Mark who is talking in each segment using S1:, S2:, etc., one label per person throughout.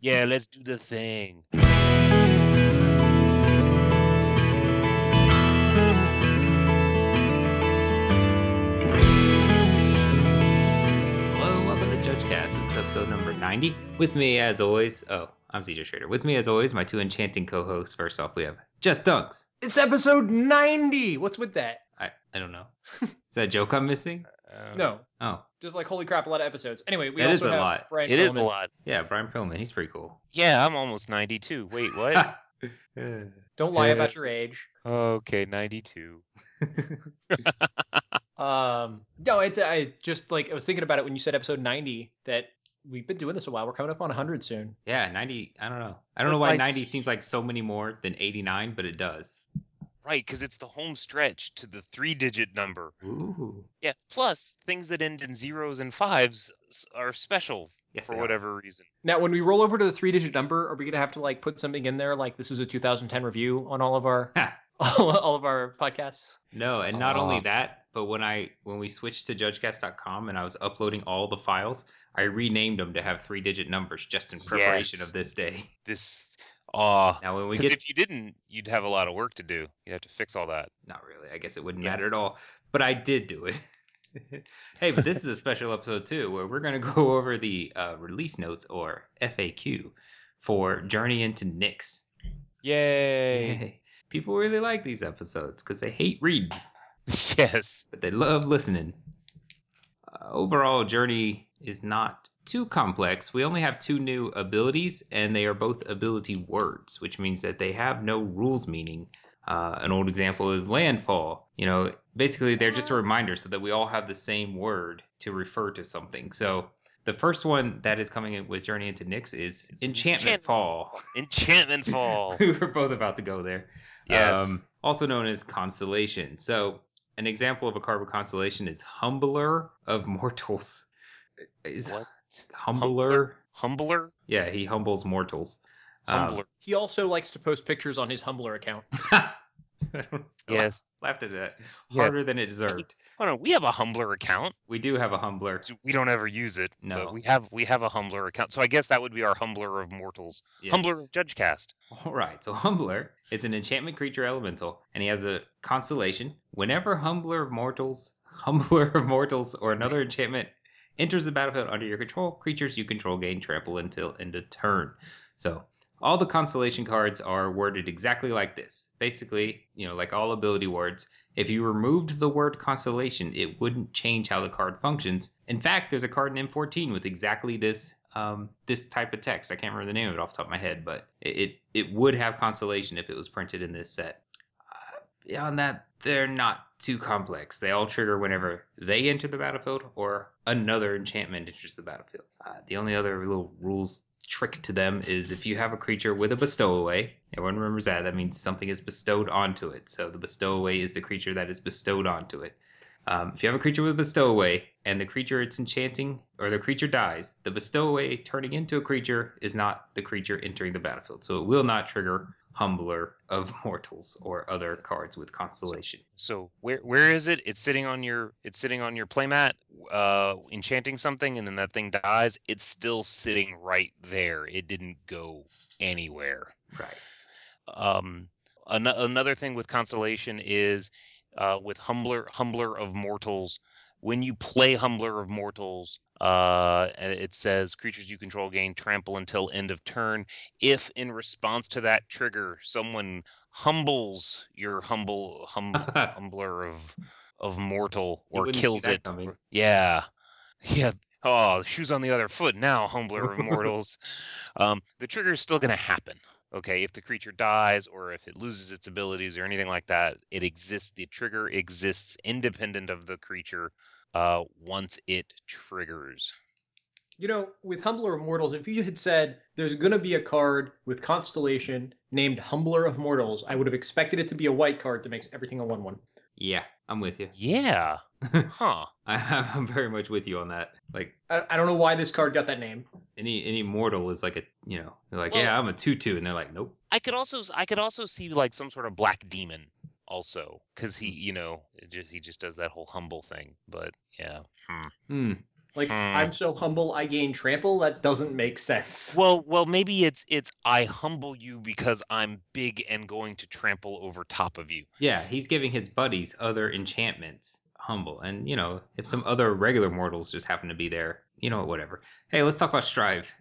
S1: Yeah, let's do the thing.
S2: Hello, and welcome to JudgeCast. This is episode number 90. With me, as always, oh, I'm CJ Schrader. With me, as always, my two enchanting co hosts. First off, we have Jess Dunks.
S3: It's episode 90. What's with that?
S2: I, I don't know. Is that a joke I'm missing?
S1: Uh,
S3: No,
S2: Oh,
S3: just like holy crap, a lot of episodes. Anyway, we
S2: That is
S3: also
S2: a
S3: have
S2: lot.
S3: Brian
S1: It is a lot.
S2: yeah, Bryan Prillaman. He's pretty cool.
S1: Yeah, I'm almost 92. Wait, what?
S3: Don't lie about your age.
S1: okay, 92.
S3: Um, no, it, I just like I was thinking about it when you said episode 90 that we've been doing this a while. We're coming up on 100 soon.
S2: yeah, 90. I don't know. I don't
S1: But
S2: know why
S1: by
S2: 90
S1: s-
S2: seems like so many more than 89, but it does.
S1: Right, because it's the home stretch to the three digit number.
S2: Ooh.
S1: Yeah, plus things that end in zeros and fives are special
S2: Yes,
S1: for
S2: they are.
S1: whatever reason.
S3: Now, when we roll over to the three digit number, are we gonna have to like put something in there like this is a 2010 review on all of our all, all of our podcasts?
S2: No, and not only that, but when I when we switched to judgecast.com and I was uploading all the files, I renamed them to have three digit numbers just in preparation
S1: Yes.
S2: of this day.
S1: This, ah,
S2: Now when we
S1: because
S2: get
S1: if you didn't, you'd have a lot of work to do. You'd have to fix all that.
S2: not really, I guess it wouldn't
S1: Yeah.
S2: matter at all, but I did do it. hey, but this is a special episode too, where we're going to go over the uh, release notes or FAQ for Journey into Nyx.
S1: Yay!
S2: Yay. People really like these episodes because they hate reading.
S1: yes.
S2: but they love listening. Uh, overall, Journey is not too complex. We only have two new abilities, and they are both ability words, which means that they have no rules meaning. Uh, an old example is landfall. You know, basically, they're just a reminder so that we all have the same word to refer to something. So, the first one that is coming in with Journey into Nyx is Enchantment
S1: Enchantment
S2: Fall.
S1: Enchantment Fall.
S2: we were both about to go there.
S1: Yes.
S2: Um, also known as constellation. So, an example of a card with constellation is Humbler of Mortals. Is
S1: what?
S2: Humbler?
S1: Humbler?
S2: Yeah, he humbles mortals. Um,
S1: Humbler.
S3: He also likes to post pictures on his Humbler account.
S2: I don't- I
S1: yes.
S2: laughed at that
S1: Yeah.
S2: harder than it deserved.
S1: Oh no, we have a Humbler account.
S2: We do have a Humbler.
S1: We don't ever use it.
S2: No.
S1: But we have we have a Humbler account. So I guess that would be our Humbler of Mortals. Humbler
S2: Yes.
S1: of Judgecast.
S2: All right, so Humbler is an enchantment creature elemental, and he has a constellation. Whenever Humbler of Mortals, Humbler of Mortals, or another enchantment enters the battlefield under your control, creatures you control gain trample until end of turn. So all the constellation cards are worded exactly like this. Basically, you know, like all ability words. If you removed the word constellation, it wouldn't change how the card functions. In fact, there's a card in M14 with exactly this um, this type of text. I can't remember the name of it off the top of my head, but it it, it would have constellation if it was printed in this set. Uh, beyond that, they're not too complex. They all trigger whenever they enter the battlefield or another enchantment enters the battlefield. Uh, the only other little rules trick to them is if you have a creature with a bestowaway, everyone remembers that. That means something is bestowed onto it. So the bestowaway is the creature that is bestowed onto it. Um, if you have a creature with a bestowaway and the creature it's enchanting or the creature dies, the bestowaway turning into a creature is not the creature entering the battlefield. So it will not trigger Humbler of Mortals or other cards with constellation.
S1: So where where is it? It's sitting on your it's sitting on your playmat, uh, enchanting something, and then that thing dies. It's still sitting right there. It didn't go anywhere.
S2: Right.
S1: Um, an- another thing with constellation is uh, with humbler humbler of mortals. When you play humbler of mortals, uh, and it says creatures you control gain trample until end of turn. If in response to that trigger, someone humbles your humble hum, humbler of of mortal or kills it,
S2: coming.
S1: yeah, yeah. Oh, shoes on the other foot now, humbler of mortals. Um, the trigger is still going to happen. Okay, if the creature dies or if it loses its abilities or anything like that, it exists. The trigger exists independent of the creature uh, once it triggers.
S3: You know, with Humbler of Mortals, if you had said there's going to be a card with Constellation named Humbler of Mortals, I would have expected it to be a white card that makes everything a 1 1.
S2: Yeah, I'm with you.
S1: Yeah, huh?
S2: I, I'm very much with you on that. Like
S3: I, I don't know why this card got that name.
S2: any any mortal is like a you know they're like
S1: Well-
S2: yeah I'm a two two and they're like nope
S1: I could also I could also see like some sort of black demon also because he you know it ju- he just does that whole humble thing. But yeah, hmm.
S2: Hmm.
S3: Like
S1: Hmm.
S3: I'm so humble I gain trample. That doesn't make sense.
S1: Well, well, maybe it's it's I humble you because I'm big and going to trample over top of you.
S2: Yeah, he's giving his buddies other enchantments humble. And, you know, if some other regular mortals just happen to be there, you know, whatever. Hey, let's talk about Strive.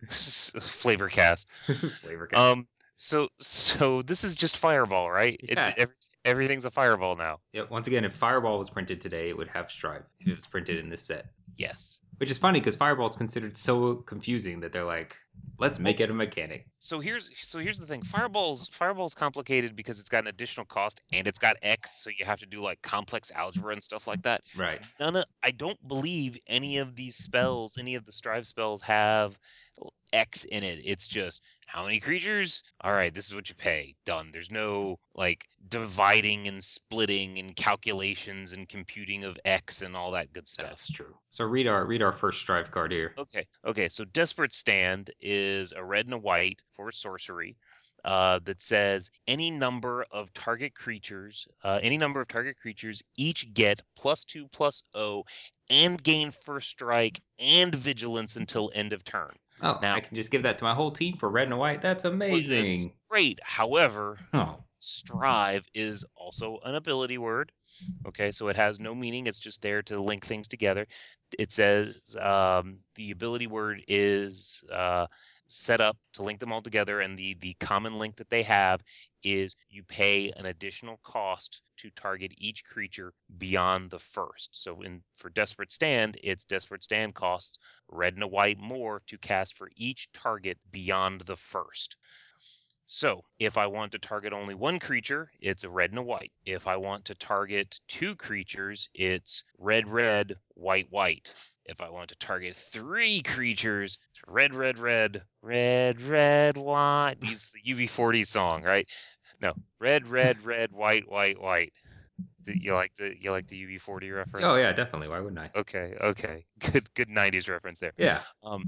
S1: Flavor cast.
S2: Flavor cast.
S1: Um. So so this is just Fireball, right? It,
S2: Yeah.
S1: every, everything's a Fireball now.
S2: yeah, once again, if Fireball was printed today, it would have Strive if it was printed in this set.
S1: Yes.
S2: Which is funny because Fireball is considered so confusing that they're like, let's make it a mechanic.
S1: So here's so here's the thing. Fireball's Fireball's complicated because it's got an additional cost and it's got X, so you have to do like complex algebra and stuff like that.
S2: Right.
S1: None of I don't believe any of these spells, any of the strive spells have X in it. It's just how many creatures? All right, this is what you pay. Done. There's no like dividing and splitting and calculations and computing of X and all that good stuff.
S2: That's true. So read our read our first Strive card here.
S1: Okay, okay. So Desperate Stand is a red and a white for sorcery uh, that says any number of target creatures, uh, any number of target creatures each get plus two plus O and gain first strike and vigilance until end of turn.
S2: Oh,
S1: Now-
S2: I can just give that to my whole team for red and white. That's
S1: Well,
S2: amazing.
S1: great. However,
S2: Oh,
S1: strive is also an ability word. Okay, so it has no meaning. It's just there to link things together. It says um, the ability word is uh, set up to link them all together, and the the common link that they have is you pay an additional cost to target each creature beyond the first. So in for Desperate Stand, it's Desperate Stand costs red and a white more to cast for each target beyond the first. So, if I want to target only one creature, it's a red and a white. If I want to target two creatures, it's red, red, white, white. If I want to target three creatures, red, red, red, red, red, white. It's the UB40 song, right? No, red, red, red, white, white, white. You like the you like the UB40 reference?
S2: oh yeah, definitely. Why wouldn't I?
S1: Okay, okay. Good good 90s reference there.
S2: Yeah.
S1: Um,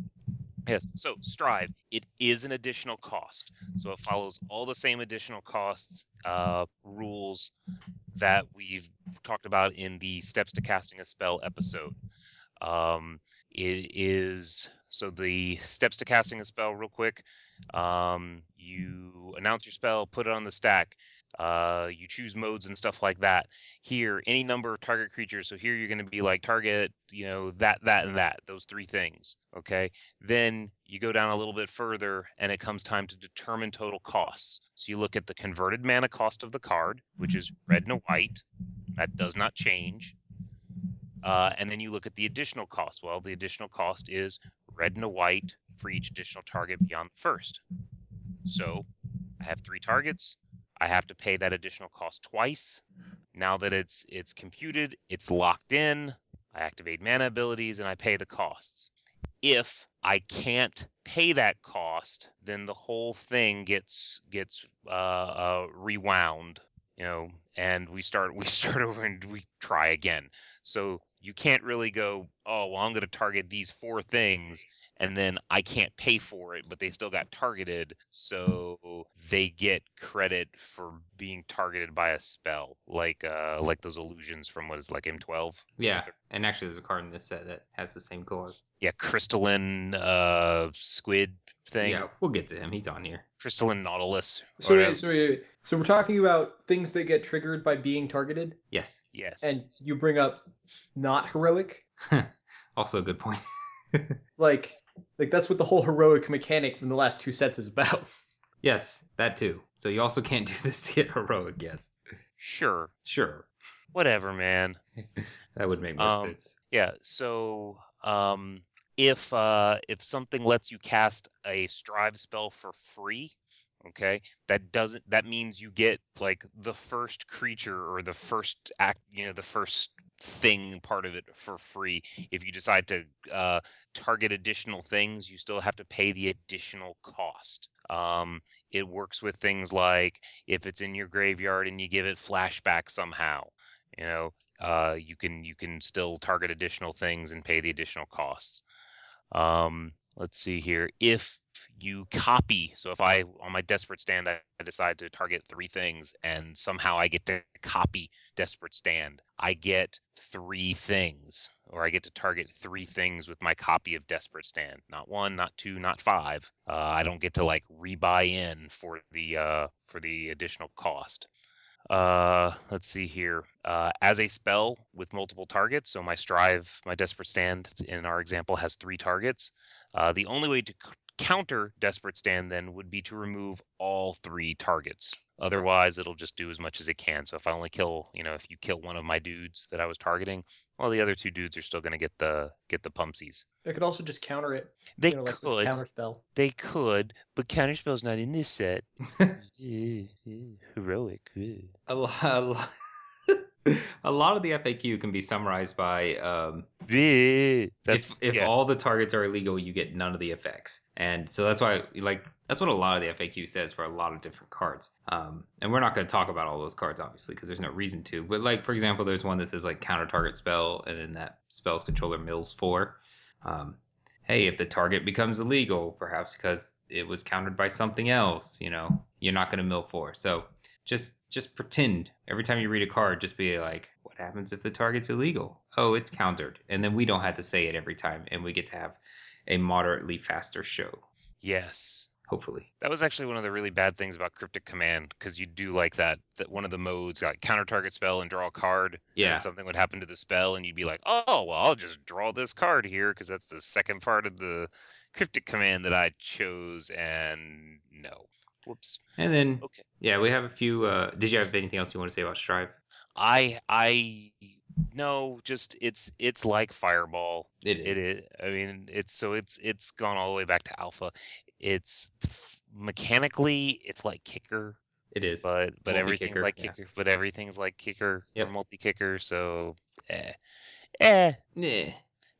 S1: yes. So Strive, it is an additional cost. So it follows all the same additional costs uh, rules that we've talked about in the steps to casting a spell episode. Um, it is so the steps to casting a spell, real quick. Um, you announce your spell, put it on the stack. Uh, you choose modes and stuff like that. Here, any number of target creatures. So here you're going to be like target, you know, that, that, and that. Those three things. Okay. Then you go down a little bit further, and it comes time to determine total costs. So you look at the converted mana cost of the card, which is red and a white. That does not change. Uh, and then you look at the additional cost. Well, the additional cost is red and a white for each additional target beyond the first. So I have three targets. I have to pay that additional cost twice. Now that it's it's computed, it's locked in. I activate mana abilities and I pay the costs. If I can't pay that cost, then the whole thing gets gets uh, uh, rewound, you know, and we start we start over and we try again. So you can't really go, oh well, I'm going to target these four things, and then I can't pay for it, but they still got targeted, so they get credit for being targeted by a spell, like uh like those illusions from what is like M12.
S2: Yeah. And actually, there's a card in this set that has the same clause.
S1: Yeah, crystalline uh squid thing,
S2: Yeah, we'll get to him. He's on here.
S1: Crystalline nautilus.
S3: So, wait, so, wait, so we're talking about things that get triggered by being targeted,
S2: Yes.
S1: yes,
S3: and you bring up not heroic.
S2: also a good point.
S3: Like, like that's what the whole heroic mechanic from the last two sets is about.
S2: yes, that too. So you also can't do this to get heroic. Yes.
S1: sure,
S2: Sure.
S1: whatever, man.
S2: That would make more
S1: Um,
S2: sense.
S1: Yeah. So, um, if uh, if something lets you cast a strive spell for free, okay, that doesn't that means you get like the first creature or the first act, you know, the first thing part of it for free. If you decide to uh, target additional things, you still have to pay the additional cost. Um, it works with things like if it's in your graveyard and you give it flashback somehow, you know, uh, you can you can still target additional things and pay the additional costs. Um, let's see here. If you copy, so if I on my desperate stand I, decide to target three things and somehow I get to copy desperate stand, I get three things, or I get to target three things with my copy of desperate stand. Not one, not two, not five. Uh, I don't get to like rebuy in for the uh, for the additional cost. Uh, let's see here. Uh, as a spell with multiple targets, so my strive, my desperate stand in our example has three targets. Uh, the only way to c- counter desperate stand then would be to remove all three targets. Otherwise, it'll just do as much as it can. So if I only kill, you know, if you kill one of my dudes that I was targeting, well, the other two dudes are still going to get the get the pumpsies.
S3: It could also just counter it.
S1: They
S3: you know, like
S1: could,
S3: counter spell.
S1: they could, but counter counterspell's not in this set. Heroic.
S2: a lot, a lot, a lot of the FAQ can be summarized by um,
S1: That's
S2: if if
S1: yeah.
S2: all the targets are illegal, you get none of the effects, and so that's why like that's what a lot of the FAQ says for a lot of different cards. Um, and we're not going to talk about all those cards obviously because there's no reason to. But like for example, there's one that says like counter target spell, and then that spell's controller mills four. Um, hey, if the target becomes illegal, perhaps because it was countered by something else, you know, you're not going to mill four. So just just pretend every time you read a card, just be like, what happens if the target's illegal? Oh, it's countered, and then we don't have to say it every time, and we get to have a moderately faster show,
S1: Yes.
S2: Hopefully.
S1: That was actually one of the really bad things about Cryptic Command because you do like that. That one of the modes got counter target spell and draw a card. and
S2: Yeah.
S1: something would happen to the spell, and you'd be like, "Oh, well, I'll just draw this card here because that's the second part of the Cryptic Command that I chose." And no, whoops.
S2: And then
S1: Okay.
S2: yeah, we have a few. Uh, did you have anything else you want to say about Strive?
S1: I I no, just it's it's like Fireball.
S2: It
S1: It
S2: is.
S1: is. I mean, it's so it's it's gone all the way back to alpha. It's mechanically it's like kicker,
S2: It is.
S1: but but everything's like
S2: yeah.
S1: kicker, but everything's like kicker
S2: Yep.
S1: or multi kicker. So, eh, eh,
S2: Nah.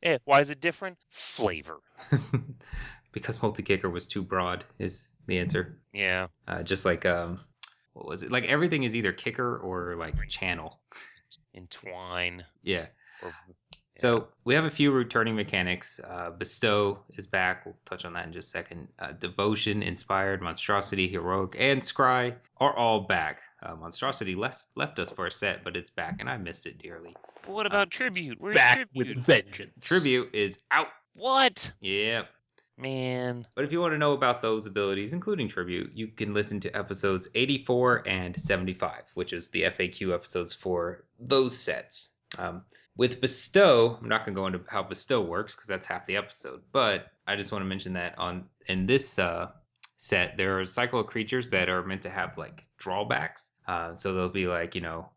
S1: eh. Why is it different? Flavor.
S2: because multi kicker was too broad is the answer.
S1: Yeah.
S2: Uh, just like um, what was it? Like everything is either kicker or like channel.
S1: Entwine.
S2: Yeah.
S1: Or
S2: So we have a few returning mechanics. Uh, Bestow is back. We'll touch on that in just a second. Uh, Devotion, Inspired, Monstrosity, Heroic, and Scry are all back. Uh, Monstrosity less, left us for a set, but it's back, and I missed it dearly.
S1: But what about tribute? Where's
S3: Back with
S1: tribute?
S3: vengeance.
S2: Tribute is out.
S1: What?
S2: Yeah.
S1: Man.
S2: But if you want to know about those abilities, including Tribute, you can listen to episodes 84 and 75, which is the FAQ episodes for those sets. Um, with Bestow, I'm not going to go into how Bestow works because that's half the episode, but I just want to mention that on in this uh, set, there are cycle creatures that are meant to have like drawbacks. Uh, so they'll be like, you know,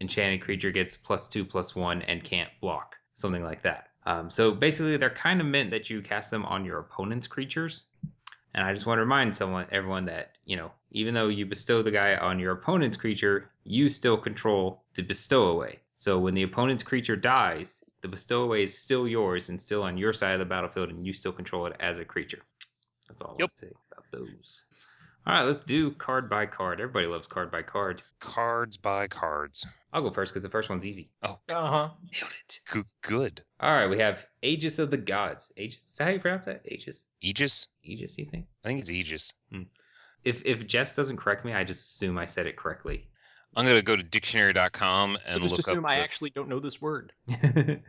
S2: enchanted creature gets plus two, plus one, and can't block, something like that. Um, so basically, they're kind of meant that you cast them on your opponent's creatures. And I just want to remind someone, everyone, that you know, even though you bestow the guy on your opponent's creature, you still control the bestowaway. So when the opponent's creature dies, the bestowaway is still yours and still on your side of the battlefield, and you still control it as a creature. That's all I'll say about those. All right, let's do card by card. Everybody loves card by card.
S1: Cards by cards.
S2: I'll go first because the first one's easy.
S1: Oh,
S3: Uh huh.
S2: Nailed it.
S1: good. Good.
S2: All right, we have Aegis of the Gods. Aegis. Is that how you pronounce that? Aegis.
S1: Aegis.
S2: Aegis. You think?
S1: I think it's Aegis.
S2: If if Jess doesn't correct me, I just assume I said it correctly.
S1: I'm gonna go to dictionary.com and
S3: So just assume. I
S1: the-
S3: actually don't know this word.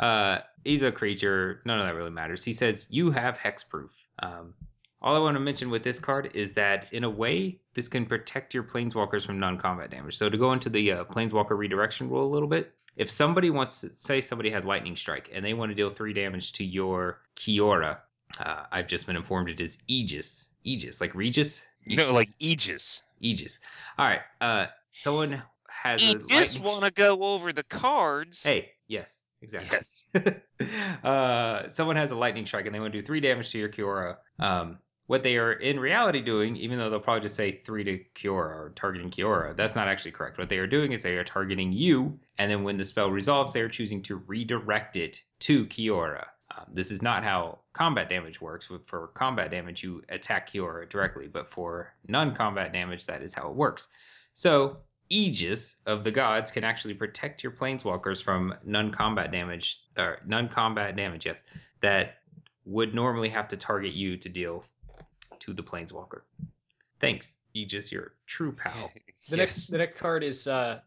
S2: uh, he's a creature. None of that really matters. He says you have hexproof. Um, all I want to mention with this card is that in a way, this can protect your planeswalkers from non-combat damage. So to go into the uh, planeswalker redirection rule a little bit, if somebody wants to say somebody has lightning strike and they want to deal three damage to your Kiora, uh, I've just been informed it is Aegis. Aegis, like Regis.
S1: No, like Aegis.
S2: Aegis. All right. Uh, someone has a
S1: just
S2: lightning-
S1: want to go over the cards.
S2: Hey, yes, exactly.
S1: Yes.
S2: uh, someone has a lightning strike and they want to do three damage to your Kiora. Um, what they are in reality doing, even though they'll probably just say three to Kiora or targeting Kiora, that's not actually correct. What they are doing is they are targeting you, and then when the spell resolves, they are choosing to redirect it to Kiora. Um, this is not how combat damage works. For combat damage, you attack Kiora directly, but for non combat damage, that is how it works. So, Aegis of the gods can actually protect your planeswalkers from non-combat damage, or non-combat damage, yes, that would normally have to target you to deal to the Planeswalker. Thanks, Aegis, you're true pal.
S3: The next the next card is uh,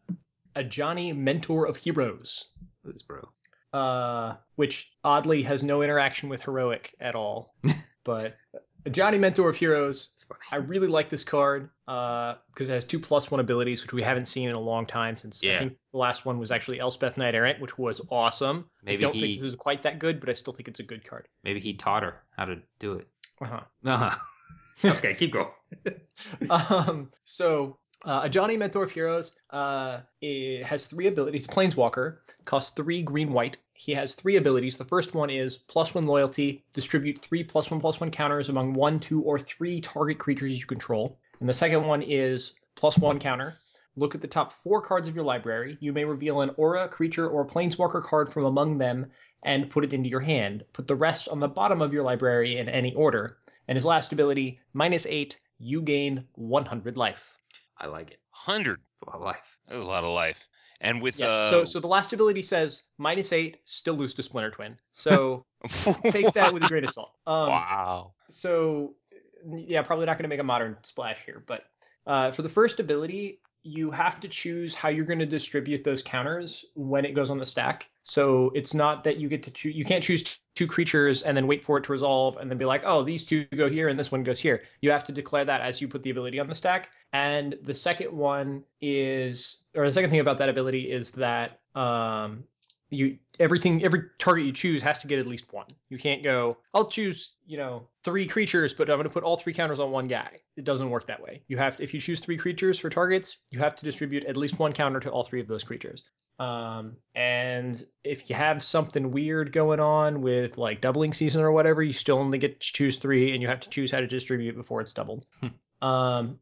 S3: Ajani Mentor of Heroes,
S2: Who's bro?
S3: uh, which oddly has no interaction with heroic at all. but a Johnny Mentor of Heroes,
S2: It's funny.
S3: I really like this card because it has two plus one abilities, which we haven't seen in a long time. Since I
S2: Yeah.
S3: think the last one was actually Elspeth Knight Errant, which was awesome.
S2: Maybe
S3: I don't
S2: he
S3: think this is quite that good, but I still think it's a good card.
S2: maybe he taught her how to do it.
S3: Uh-huh.
S2: Uh-huh. okay, keep going.
S3: um, so uh, Ajani Mentor of Heroes uh, has three abilities. Planeswalker costs three green white. He has three abilities. The first one is plus one loyalty. Distribute three plus one plus one counters among one, two, or three target creatures you control. And the second one is plus one counter. Look at the top four cards of your library. You may reveal an aura, creature, or planeswalker card from among them and put it into your hand. Put the rest on the bottom of your library in any order. And his last ability, minus eight, you gain 100 life.
S2: I like it.
S1: 100.
S2: It's a lot of life.
S1: That's a lot of life. And with
S3: Yes.
S1: uh,
S3: so so the last ability says minus eight, still lose to Splinter Twin. So take that with a grain of salt. Um,
S1: wow.
S3: So yeah, probably not going to make a modern splash here, but uh, for the first ability, you have to choose how you're going to distribute those counters when it goes on the stack. So it's not that you get to choose. You can't choose two creatures and then wait for it to resolve and then be like, oh, these two go here and this one goes here. You have to declare that as you put the ability on the stack. And the second one is, or the second thing about that ability is that um, you everything every target you choose has to get at least one. You can't go, I'll choose, you know, three creatures, but I'm going to put all three counters on one guy. It doesn't work that way. You have to, if you choose three creatures for targets, you have to distribute at least one counter to all three of those creatures. Um, and if you have something weird going on with like doubling season or whatever, you still only get to choose three, and you have to choose how to distribute before it's doubled. um,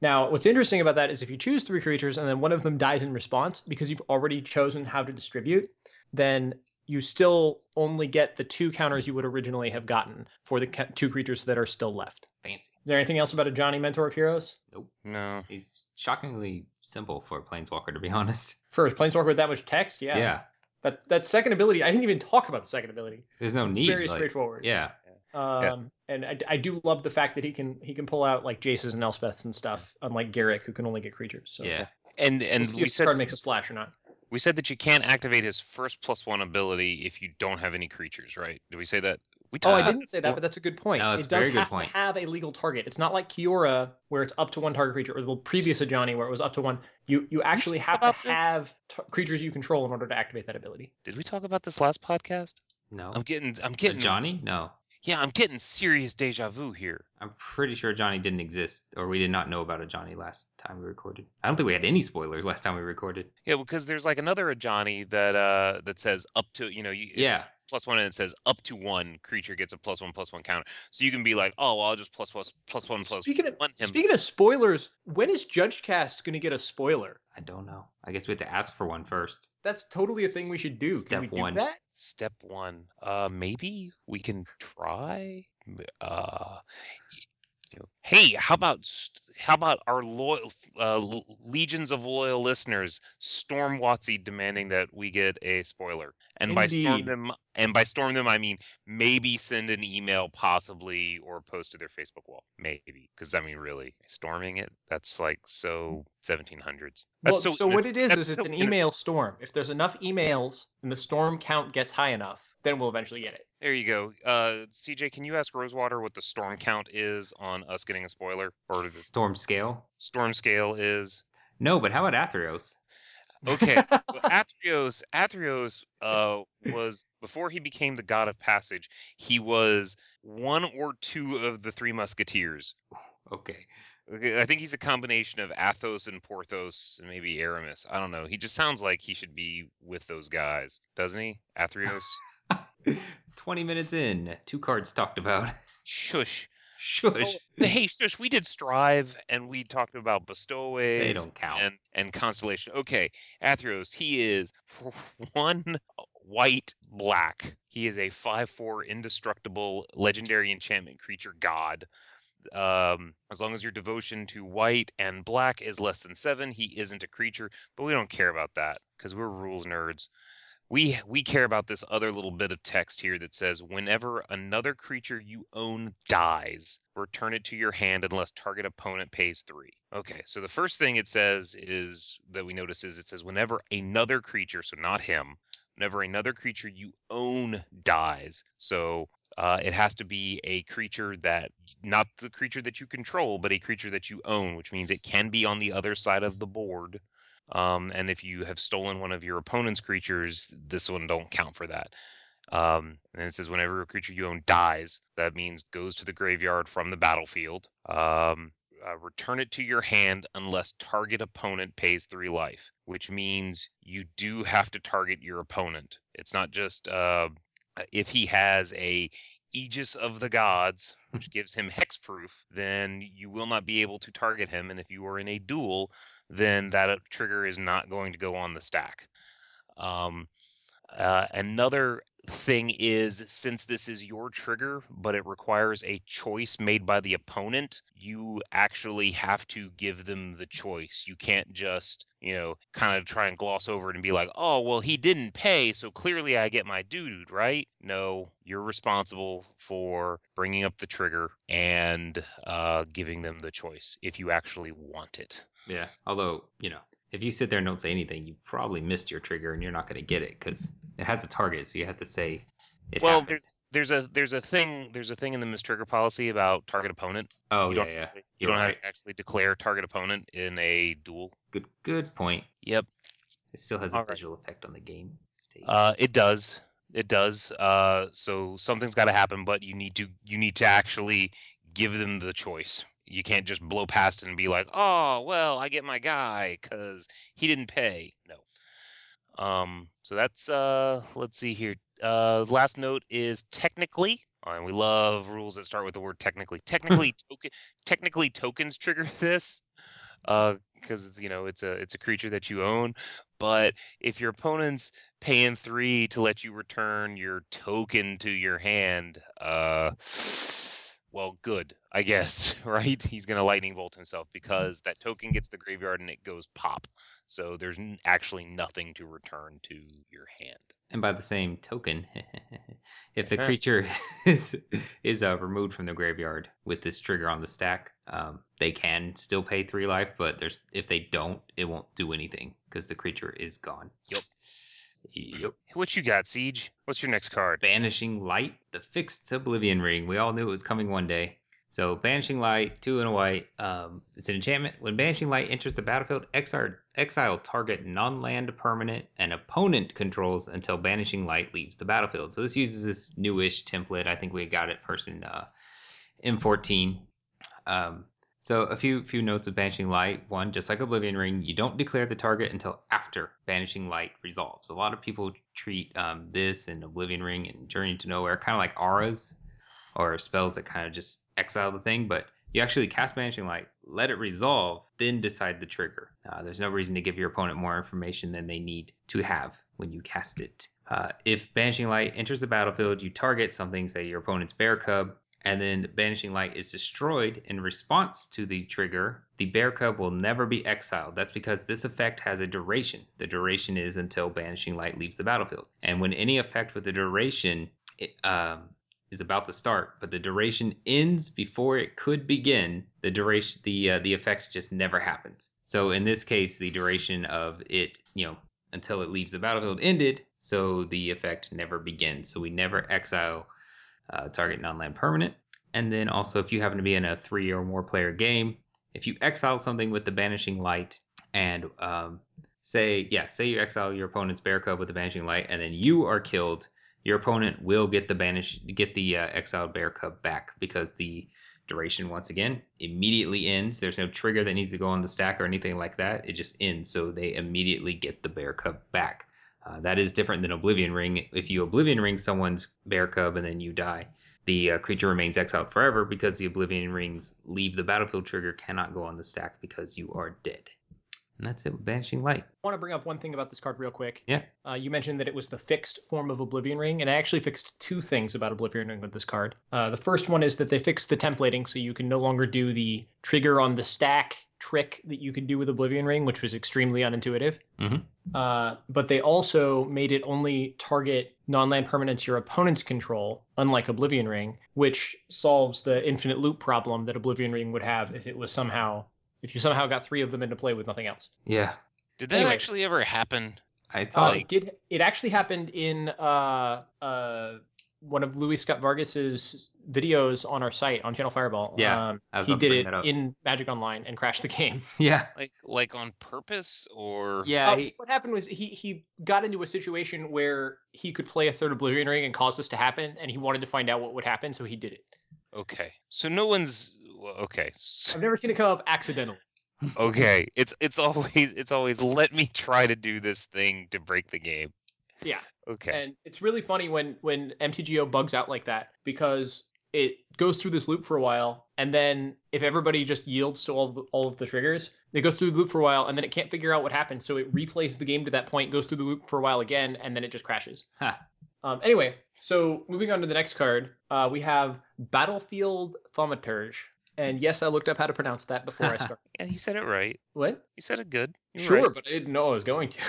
S3: now, what's interesting about that is if you choose three creatures and then one of them dies in response because you've already chosen how to distribute, then you still only get the two counters you would originally have gotten for the ca- two creatures that are still left.
S2: Fancy.
S3: Is there anything else about Ajani Mentor of Heroes? Nope.
S1: No.
S2: He's shockingly simple for a planeswalker, to be honest.
S3: First, Planeswalker with that much text? Yeah.
S2: Yeah.
S3: But that second ability, I didn't even talk about the second ability.
S2: There's no need.
S3: It's
S2: need.
S3: very
S2: like-
S3: straightforward.
S2: Yeah.
S3: Um, and I, I do love the fact that he can he can pull out like Jaces and Elspeths and stuff, unlike Garruk, who can only get creatures. So
S2: Yeah.
S1: And and
S3: see
S1: we
S3: if this
S1: said
S3: card makes a splash or not.
S1: We said that you can't activate his first plus one ability if you don't have any creatures, right? Did we say that? We talked
S3: Oh, I didn't say that, but that's a good point.
S2: No,
S3: it does
S2: very good
S3: have
S2: point.
S3: to have a legal target. It's not like Kiora, where it's up to one target creature, or the previous Ajani, where it was up to one. You you actually have to
S1: this?
S3: have t- creatures you control in order to activate that ability.
S1: Did we talk about this last podcast?
S2: No.
S1: I'm getting I'm getting
S2: Johnny? No.
S1: Yeah, I'm getting serious deja vu here.
S2: I'm pretty sure Johnny didn't exist, or we did not know about Ajani last time we recorded. I don't think we had any spoilers last time we recorded.
S1: Yeah, because there's like another Johnny that uh that says up to you know you
S2: Yeah.
S1: Plus one and it says up to one creature gets a plus one plus one counter. So you can be like, oh, well, I'll just plus plus plus one plus
S3: Speaking of
S1: one him.
S3: speaking of spoilers, when is Judge Cast going to get a spoiler?
S2: I don't know. I guess we have to ask for one first.
S3: That's totally a thing we should do.
S2: Step
S3: Can we do
S2: one.
S3: that?
S1: Step one. Uh, maybe we can try. Uh, y- you know, hey, how about how about our loyal uh, legions of loyal listeners storm WotC demanding that we get a spoiler, and by storm them and by storm them I mean maybe send an email, possibly, or post to their Facebook wall, maybe, because I mean really storming it that's like so 1700s.
S3: Well,
S1: That's
S3: so,
S1: so,
S3: what it is is it's an email storm. If there's enough emails and the storm count gets high enough, then we'll eventually get it.
S1: There you go. Uh, CJ, can you ask Rosewater what the storm count is on us getting a spoiler, or the
S2: Storm scale?
S1: storm scale is?
S2: No, but how about Athreos?
S1: Okay, so Athreos, Athreos, uh, was before he became the god of passage. He was one or two of the three musketeers.
S2: Okay.
S1: Okay, I think he's a combination of Athos and Porthos and maybe Aramis. I don't know. He just sounds like he should be with those guys, doesn't he? Athreos.
S2: 20 minutes in, two cards talked about.
S1: Shush.
S2: Shush.
S1: Hey, shush. We did strive and we talked about bestowaways.
S2: They don't count.
S1: and and constellation. Okay, Athreos, he is one white black. He is a five four indestructible legendary enchantment creature god. Um, as long as your devotion to white and black is less than seven, he isn't a creature. But we don't care about that because we're rules nerds. We we care about this other little bit of text here that says whenever another creature you own dies, return it to your hand unless target opponent pays three. Okay, so the first thing it says is that we notice is it says whenever another creature, so not him, whenever another creature you own dies. So uh, it has to be a creature that not the creature that you control, but a creature that you own, which means it can be on the other side of the board. Um, and if you have stolen one of your opponent's creatures, this one don't count for that. Um, and it says whenever a creature you own dies, that means goes to the graveyard from the battlefield. Um, uh, return it to your hand unless target opponent pays three life, which means you do have to target your opponent. It's not just uh, if he has a Aegis of the Gods, which gives him hexproof, then you will not be able to target him. And if you are in a duel, then that uh, trigger is not going to go on the stack. Um, uh, another thing is since this is your trigger, but it requires a choice made by the opponent, you actually have to give them the choice. You can't just, you know, kind of try and gloss over it and be like, oh, well, he didn't pay, so clearly I get my dude, right? No, you're responsible for bringing up the trigger and uh, giving them the choice if you actually want it.
S2: Yeah. Although, you know, if you sit there and don't say anything, you probably missed your trigger and you're not going to get it because it has a target. So you have to say it
S1: well,
S2: happens.
S1: there's there's a there's a thing there's a thing in the mistrigger policy about target opponent.
S2: Oh
S1: you
S2: yeah,
S1: don't
S2: yeah.
S1: actually, you
S2: You're
S1: don't have to actually declare target opponent in a duel.
S2: Good, good point.
S1: Yep,
S2: It still has a
S1: All right.
S2: visual effect on the game state.
S1: uh, it does. It does. Uh, so something's got to happen, but you need to you need to actually give them the choice. You can't just blow past it and be like, "Oh, well, I get my guy because he didn't pay." No. Um. So that's uh. Let's see here. Uh. Last note is technically. uh, And we love rules that start with the word technically. Technically, token, technically tokens trigger this, uh, because you know it's a it's a creature that you own. But if your opponent's paying three to let you return your token to your hand, uh, well, good, I guess, right? He's gonna lightning bolt himself because that token gets the graveyard and it goes pop. So there's actually nothing to return to your hand.
S2: and by the same token, if the creature is is uh, removed from the graveyard with this trigger on the stack, um, they can still pay three life. But there's if they don't, it won't do anything because the creature is gone.
S1: Yep.
S2: Yep.
S1: What you got, Siege? What's your next card?
S2: Banishing Light, the fixed Oblivion Ring. We all knew it was coming one day. So, Banishing Light, two and a white. Um, it's an enchantment. When Banishing Light enters the battlefield, exile, exile target non land permanent and opponent controls until Banishing Light leaves the battlefield. So, this uses this newish template. I think we got it first in uh, M14. Um, so a few few notes of Banishing Light. One, just like Oblivion Ring, you don't declare the target until after Banishing Light resolves. A lot of people treat um, this and Oblivion Ring and Journey to Nowhere kind of like auras or spells that kind of just exile the thing, but you actually cast Banishing Light, let it resolve, then decide the trigger. Uh, there's no reason to give your opponent more information than they need to have when you cast it. Uh, if Banishing Light enters the battlefield, you target something, say your opponent's Bear Cub, and then Banishing Light is destroyed in response to the trigger, the Bear Cub will never be exiled. That's because this effect has a duration. The duration is until Banishing Light leaves the battlefield. And when any effect with a duration it, um, is about to start, but the duration ends before it could begin, the duration, the uh, the effect just never happens. So in this case, the duration of it, you know, until it leaves the battlefield ended, so the effect never begins. So we never exile uh, target non-land permanent. And then also, if you happen to be in a three or more player game, if you exile something with the banishing light, and um, say, yeah, say you exile your opponent's bear cub with the banishing light, and then you are killed, your opponent will get the banish, get the uh, exiled bear cub back because the duration once again immediately ends. There's no trigger that needs to go on the stack or anything like that. It just ends, so they immediately get the bear cub back. Uh, that is different than Oblivion Ring. If you Oblivion Ring someone's bear cub and then you die, the uh, creature remains exiled forever because the Oblivion Rings leave the battlefield trigger cannot go on the stack because you are dead. And that's it with Banishing Light.
S3: I want to bring up one thing about this card real quick.
S2: Yeah.
S3: Uh, you mentioned that it was the fixed form of Oblivion Ring, and I actually fixed two things about Oblivion Ring with this card. Uh, the first one is that they fixed the templating, so you can no longer do the trigger on the stack trick that you could do with Oblivion Ring, which was extremely unintuitive.
S2: Mhm.
S3: Uh, but they also made it only target non-land permanents your opponents control, unlike Oblivion Ring, which solves the infinite loop problem that Oblivion Ring would have if it was somehow if you somehow got three of them into play with nothing else.
S2: Yeah.
S1: Did that
S3: Anyway.
S1: actually ever happen?
S2: I
S3: Uh,
S2: thought
S3: it did it actually happened in uh, uh, one of Luis Scott-Vargas's videos on our site on Channel Fireball.
S2: Yeah,
S3: um,
S2: I was
S3: he did it in Magic Online and crashed the game.
S2: Yeah.
S1: Like like on purpose or
S2: Yeah.
S3: Uh,
S2: he-
S3: what happened was he he got into a situation where he could play a third Oblivion Ring and cause this to happen, and he wanted to find out what would happen, so he did it.
S1: Okay. So no one's well, okay.
S3: I've never seen it come up accidentally.
S1: Okay. It's it's always it's always let me try to do this thing to break the game.
S3: Yeah.
S1: Okay.
S3: And it's really funny when when MTGO bugs out like that because it goes through this loop for a while, and then if everybody just yields to all the, all of the triggers, it goes through the loop for a while, and then it can't figure out what happened, so it replays the game to that point, goes through the loop for a while again, and then it just crashes.
S2: Huh.
S3: Um, anyway, so moving on to the next card, uh, we have Battlefield Thaumaturge, and yes, I looked up how to pronounce that before I started.
S1: Yeah, you said it right.
S3: what?
S1: You said it good. You're
S3: Sure,
S1: right.
S3: but I didn't know I was going to.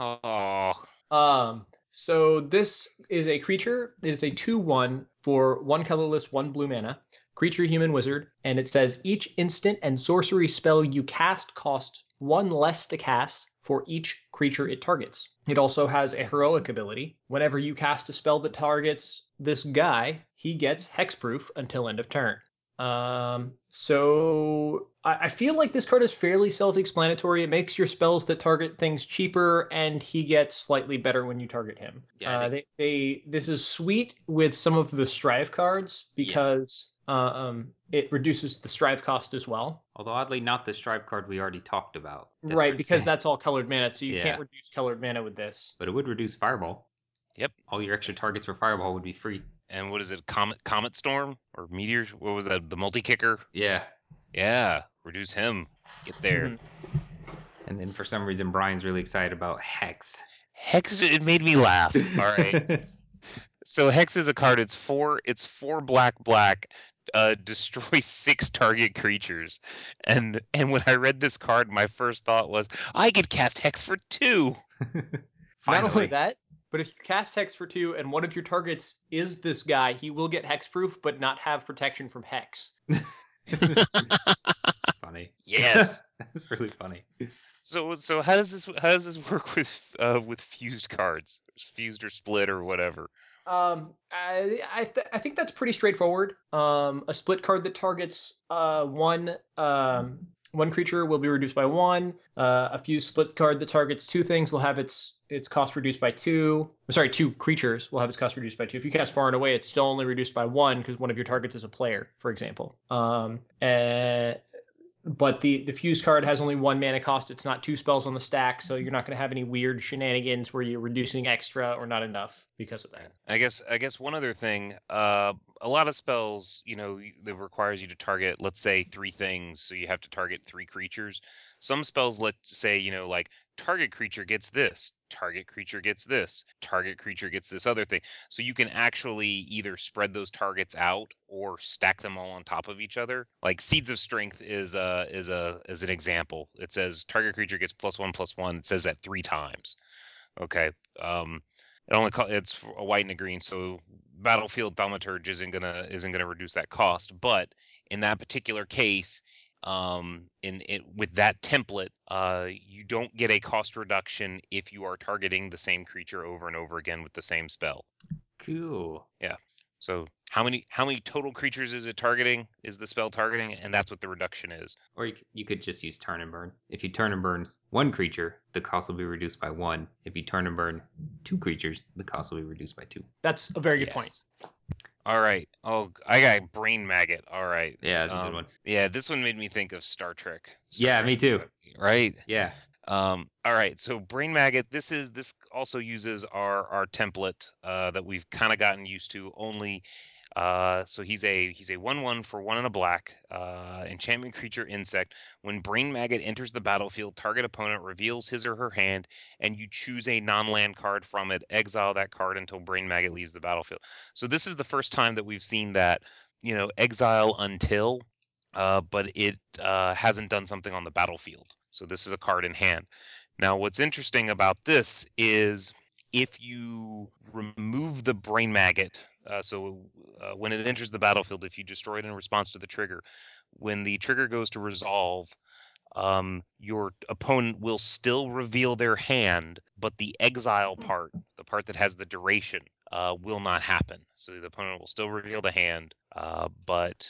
S1: Oh.
S3: Um, so this is a creature. It is a 2 1 for one colorless, one blue mana. Creature, human, wizard. And it says each instant and sorcery spell you cast costs one less to cast for each creature it targets. It also has a heroic ability. Whenever you cast a spell that targets this guy, he gets hexproof until end of turn. Um, so I, I feel like this card is fairly self-explanatory. It makes your spells that target things cheaper, and he gets slightly better when you target him.
S2: Yeah,
S3: uh, they, they this is sweet with some of the strive cards because uh, um, it reduces the strive cost as well.
S2: Although oddly not the strive card we already talked about.
S3: right, because that's all colored mana, so you
S2: Yeah.
S3: can't reduce colored mana with this.
S2: But it would reduce fireball.
S1: Yep.
S2: All your extra targets for fireball would be free.
S1: And what is it? Comet Comet Storm or Meteor? What was that? The multi kicker?
S2: Yeah.
S1: Yeah. Reduce him. Get there.
S3: Mhm.
S2: And then for some reason Brian's really excited about Hex.
S1: Hex it made me laugh. All right. So Hex is a card. It's four. It's four black black. Uh, destroy six target creatures, and and when I read this card, my first thought was I could cast Hex for two.
S3: Not only
S2: Finally.
S3: that, but if you cast Hex for two and one of your targets is this guy, he will get hexproof but not have protection from Hex.
S2: That's funny.
S1: Yes.
S2: That's really funny.
S1: so so how does this how does this work with uh with fused cards, fused or split or whatever?
S3: Um, I I, th- I think that's pretty straightforward. Um, a split card that targets uh one um one creature will be reduced by one. Uh, a fused split card that targets two things will have its its cost reduced by two. Sorry, two creatures will have its cost reduced by two. If you cast far and away, it's still only reduced by one because one of your targets is a player, for example. Um, uh, but the the fused card has only one mana cost. It's not two spells on the stack, so you're not going to have any weird shenanigans where you're reducing extra or not enough because of that.
S1: I guess I guess one other thing, uh, a lot of spells, you know, that requires you to target, let's say, three things, so you have to target three creatures. Some spells, let's say, you know, like target creature gets this, target creature gets this, target creature gets this other thing. So you can actually either spread those targets out or stack them all on top of each other. Like Seeds of Strength is a is a is an example. It says target creature gets plus one plus one. It says that three times. Okay. Um, it only co- it's a white and a green, so Battlefield Thaumaturge isn't gonna isn't gonna reduce that cost. But in that particular case, um, in it with that template, uh, you don't get a cost reduction if you are targeting the same creature over and over again with the same spell.
S2: Cool.
S1: So how many how many total creatures is it targeting? Is the spell targeting, and that's what the reduction is.
S2: Or you, you could just use turn and burn. If you turn and burn one creature, the cost will be reduced by one. If you turn and burn two creatures, the cost will be reduced by two.
S3: That's a very good point.
S1: Yes. All right. Oh, I got brain maggot. All right.
S2: Yeah, that's a
S1: Um,
S2: good one.
S1: Yeah, this one made me think of Star Trek. Star
S2: Yeah,
S1: Trek,
S2: me too.
S1: Right.
S2: Yeah.
S1: Um, all right. So brain maggot. This is this also uses our our template uh, that we've kind of gotten used to. Only, uh, so he's a he's a one one for one and a black uh, enchantment creature insect. When brain maggot enters the battlefield, target opponent reveals his or her hand, and you choose a non-land card from it. Exile that card until brain maggot leaves the battlefield. So this is the first time that we've seen that. You know, exile until uh, but it uh, hasn't done something on the battlefield. So this is a card in hand. Now, what's interesting about this is if you remove the brain maggot, uh, so uh, when it enters the battlefield, if you destroy it in response to the trigger, when the trigger goes to resolve, um, your opponent will still reveal their hand, but the exile part, the part that has the duration, uh, will not happen. So the opponent will still reveal the hand, uh, but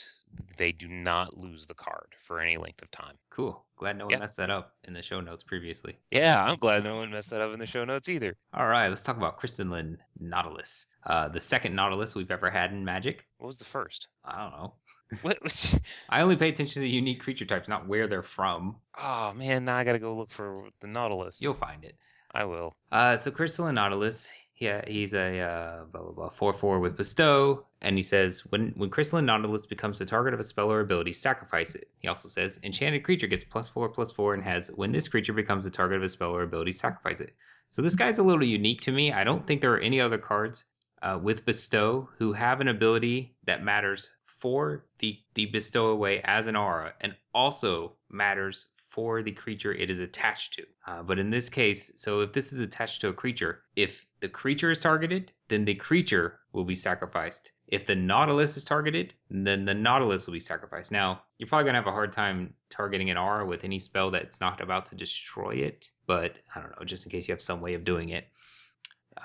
S1: they do not lose the card for any length of time.
S2: Cool. Glad no one
S1: Yeah.
S2: messed that up in the show notes previously.
S1: Yeah, I'm glad no one messed that up in the show notes either.
S2: All right, let's talk about Crystalline Nautilus. Uh, the second Nautilus we've ever had in Magic.
S1: What was the first?
S2: I don't know.
S1: What?
S2: I only pay attention to the unique creature types, not where they're from.
S1: Oh man, now I gotta go look for the Nautilus.
S2: You'll find it.
S1: I will.
S2: Uh, so Crystalline Nautilus, yeah, he's a uh, blah blah blah four four with bestow, and he says when when Crystalline Nautilus becomes the target of a spell or ability, sacrifice it. He also says enchanted creature gets plus four plus four and has when this creature becomes the target of a spell or ability, sacrifice it. So this guy's a little unique to me. I don't think there are any other cards uh, with bestow who have an ability that matters for the the bestow away as an aura, and also matters for the creature it is attached to. Uh, but in this case, so if this is attached to a creature, if the creature is targeted, then the creature will be sacrificed. If the Nautilus is targeted, then the Nautilus will be sacrificed. Now, you're probably going to have a hard time targeting an R with any spell that's not about to destroy it, but I don't know, just in case you have some way of doing it.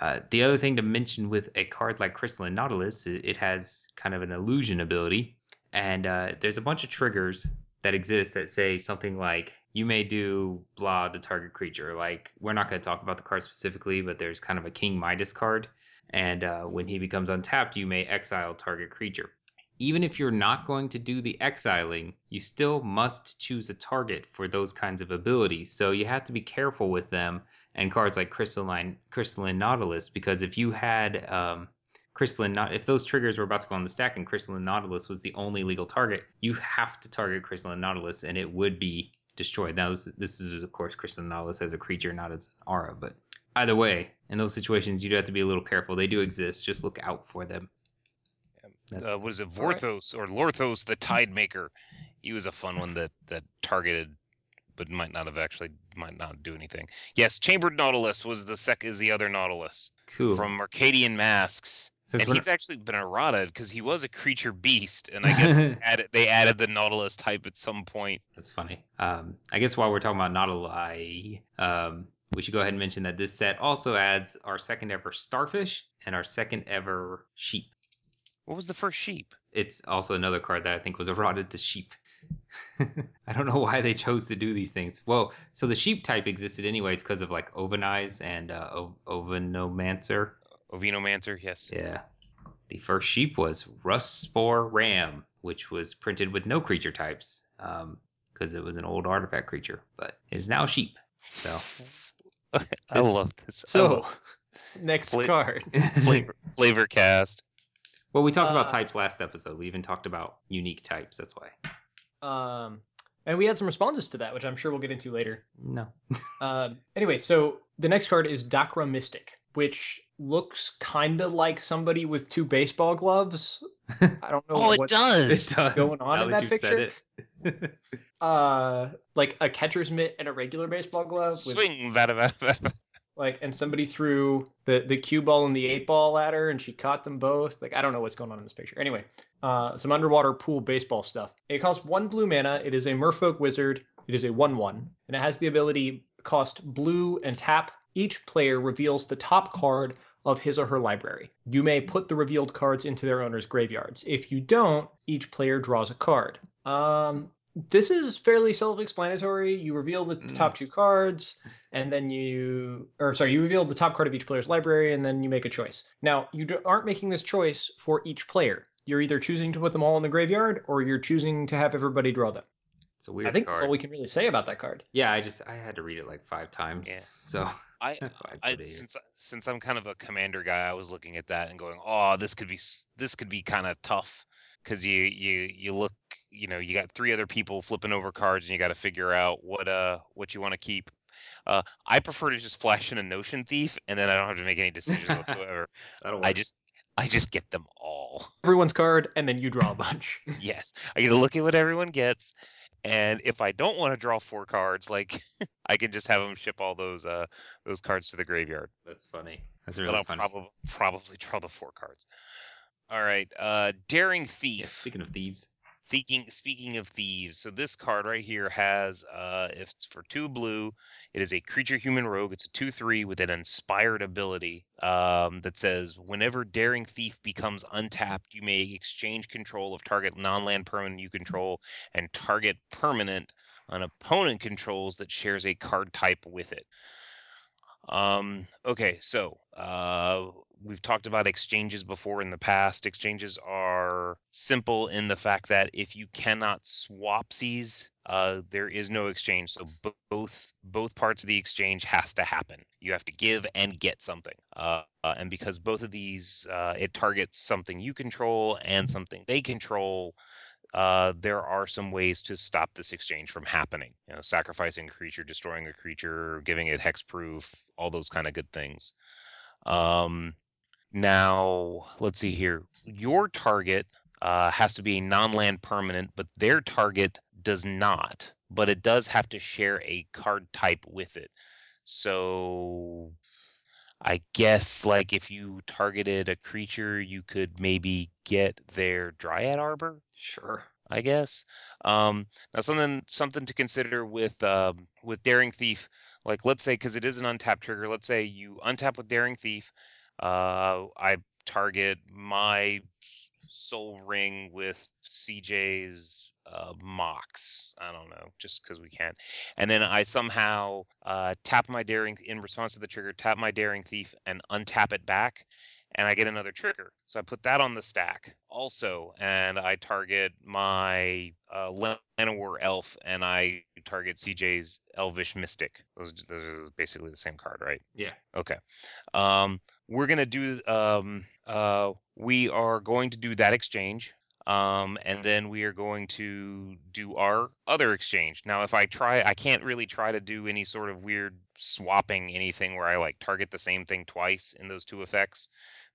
S2: Uh, the other thing to mention with a card like Crystalline Nautilus, it has kind of an illusion ability, and uh, there's a bunch of triggers that exist that say something like you may do blah to target creature. Like we're not going to talk about the card specifically, but there's kind of a King Midas card, and uh, when he becomes untapped, you may exile target creature. Even if you're not going to do the exiling, you still must choose a target for those kinds of abilities. So you have to be careful with them and cards like Crystalline Crystalline Nautilus because if you had um, Crystalline Naut- if those triggers were about to go on the stack and Crystalline Nautilus was the only legal target, you have to target Crystalline Nautilus and it would be destroyed. Now this this is of course Crystalline Nautilus as a creature, not as an aura, but either way, in those situations you do have to be a little careful. They do exist. Just look out for them.
S1: Uh, what is it?
S3: Right.
S1: Vorthos or Lorthos, the Tide Maker. He was a fun one that that targeted, but might not have actually might not do anything. Yes, Chambered Nautilus was the sec is the other Nautilus
S2: cool.
S1: from Mercadian Masques.
S2: Since
S1: and he's actually been errata because he was a creature beast, and I guess they added, they added the Nautilus type at some point.
S2: That's funny. Um, I guess while we're talking about Nautilus, um, we should go ahead and mention that this set also adds our second ever starfish and our second ever sheep.
S1: What was the first sheep?
S2: It's also another card that I think was eroded to sheep. I don't know why they chose to do these things. Well, so the sheep type existed anyways because of like Ovinize and uh, o- Ovinomancer.
S1: Ovinomancer, yes.
S2: Yeah. The first sheep was Rustspore Ram, which was printed with no creature types because it was an old artifact creature, but is now sheep. So
S1: I love this.
S3: So,
S1: love
S3: next
S1: Fla-
S3: card.
S1: flavor, flavor cast.
S2: well, we talked about
S3: Uh,
S2: types last episode. We even talked about unique types. That's why.
S3: Um, and we had some responses to that, which I'm sure we'll get into later.
S2: No.
S3: Um, anyway, so the next card is Dakra Mystic, which looks kind of like somebody with two baseball gloves. I don't know
S1: Oh, it does.
S2: It does.
S3: going on
S2: now
S3: in
S2: that
S3: that
S2: you've said
S3: picture?
S2: it.
S3: uh like a catcher's mitt and a regular baseball glove with
S1: Swing, that, vada, vada.
S3: like and somebody threw the the cue ball and the eight ball ladder and she caught them both like i don't know what's going on in this picture anyway uh some underwater pool baseball stuff it costs one blue mana it is a merfolk wizard it is a one one and it has the ability cost blue and tap each player reveals the top card of his or her library you may put the revealed cards into their owner's graveyards if you don't each player draws a card um this is fairly self-explanatory you reveal the
S2: Mm.
S3: top two cards and then you or sorry you reveal the top card of each player's library and then you make a choice now you aren't making this choice for each player you're either choosing to put them all in the graveyard or you're choosing to have everybody draw them
S2: It's a weird
S3: i think
S2: card.
S3: that's all we can really say about that card
S2: Yeah, I just I had to read it like five times.
S1: Yeah.
S2: So
S1: I,
S2: that's why I
S1: I
S2: put it here.
S1: since since I'm kind of a commander guy, I was looking at that and going, "Oh, this could be this could be kind of tough." Because you you you look, you know, you got three other people flipping over cards, and you got to figure out what uh what you want to keep. Uh, I prefer to just flash in a notion thief, and then I don't have to make any decisions whatsoever. I just I just get them all.
S3: everyone's card and then you draw a bunch
S1: yes, I get to look at what everyone gets, And if I don't want to draw four cards, like I can just have them ship all those uh those cards to the graveyard.
S2: That's funny. That's
S1: But
S2: really
S1: I'll
S2: funny.
S1: probably probably draw the four cards. All right, uh Daring
S2: Yeah,
S1: Thief.
S2: speaking of thieves,
S1: Speaking speaking of thieves, so this card right here has uh if it's for two blue, it is a creature human rogue. It's a two three with an inspired ability um that says whenever daring thief becomes untapped, you may exchange control of target non-land permanent you control and target permanent an opponent controls that shares a card type with it. Um, okay, so uh, we've talked about exchanges before in the past. Exchanges are simple in the fact that if you cannot swapsies, uh, there is no exchange. So bo- both both parts of the exchange has to happen. You have to give and get something. Uh, uh, and because both of these, uh, it targets something you control and something they control uh, there are some ways to stop this exchange from happening. You know, sacrificing a creature, destroying a creature, giving it hexproof, all those kind of good things. Um, now, let's see here. Your target uh, has to be a non-land permanent, but their target does not. But it does have to share a card type with it. So I guess like if you targeted a creature, you could maybe get their Dryad Arbor.
S2: sure.
S1: I guess. Um, now something something to consider with um, with Daring Thief, like let's say because it is an untapped trigger. Let's say you untap with Daring Thief. Uh, I target my Sol Ring with CJ's uh, Mox. I don't know, just because we can. And then I somehow uh, tap my Daring in response to the trigger, tap my Daring Thief, and untap it back and I get another trigger. So I put that on the stack also, and I target my uh, Llanowar Elf, and I target CJ's Elvish Mystic. Those, those are basically the same card, right?
S2: Yeah.
S1: Okay. Um, we're gonna do. Um, uh, we are going to do that exchange. Um, and then we are going to do our other exchange. Now, if I try, I can't really try to do any sort of weird swapping anything where I like target the same thing twice in those two effects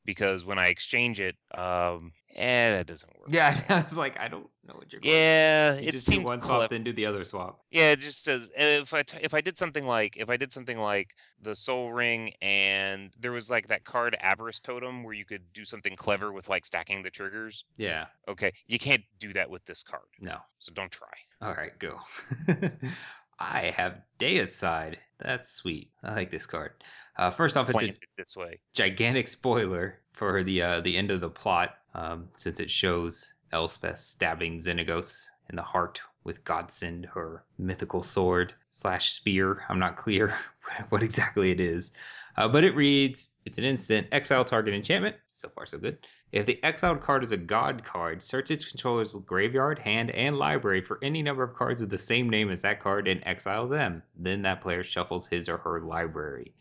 S1: because when I exchange it, um, eh, that doesn't work.
S2: Yeah, I was like, I don't know what you're going.
S1: Yeah,
S2: you
S1: it
S2: just do one swap, then do the other swap.
S1: Yeah, it just says and if I t- if I did something like if I did something like the Sol Ring and there was like that card Avarice Totem where you could do something clever with like stacking the triggers.
S2: Yeah.
S1: Okay, you can't do that with this card,
S2: No.
S1: so don't try.
S2: All right, go. I have Deicide. That's sweet. I like this card. Uh, first off, it's a
S1: it this way.
S2: gigantic spoiler for the uh, the end of the plot, um, since it shows Elspeth stabbing Xenagos in the heart with Godsend, her mythical sword slash spear. I'm not clear what exactly it is, uh, but it reads: It's an instant exile target enchantment. So far, so good. If the exiled card is a god card, search its controller's graveyard, hand, and library for any number of cards with the same name as that card and exile them. Then that player shuffles his or her library.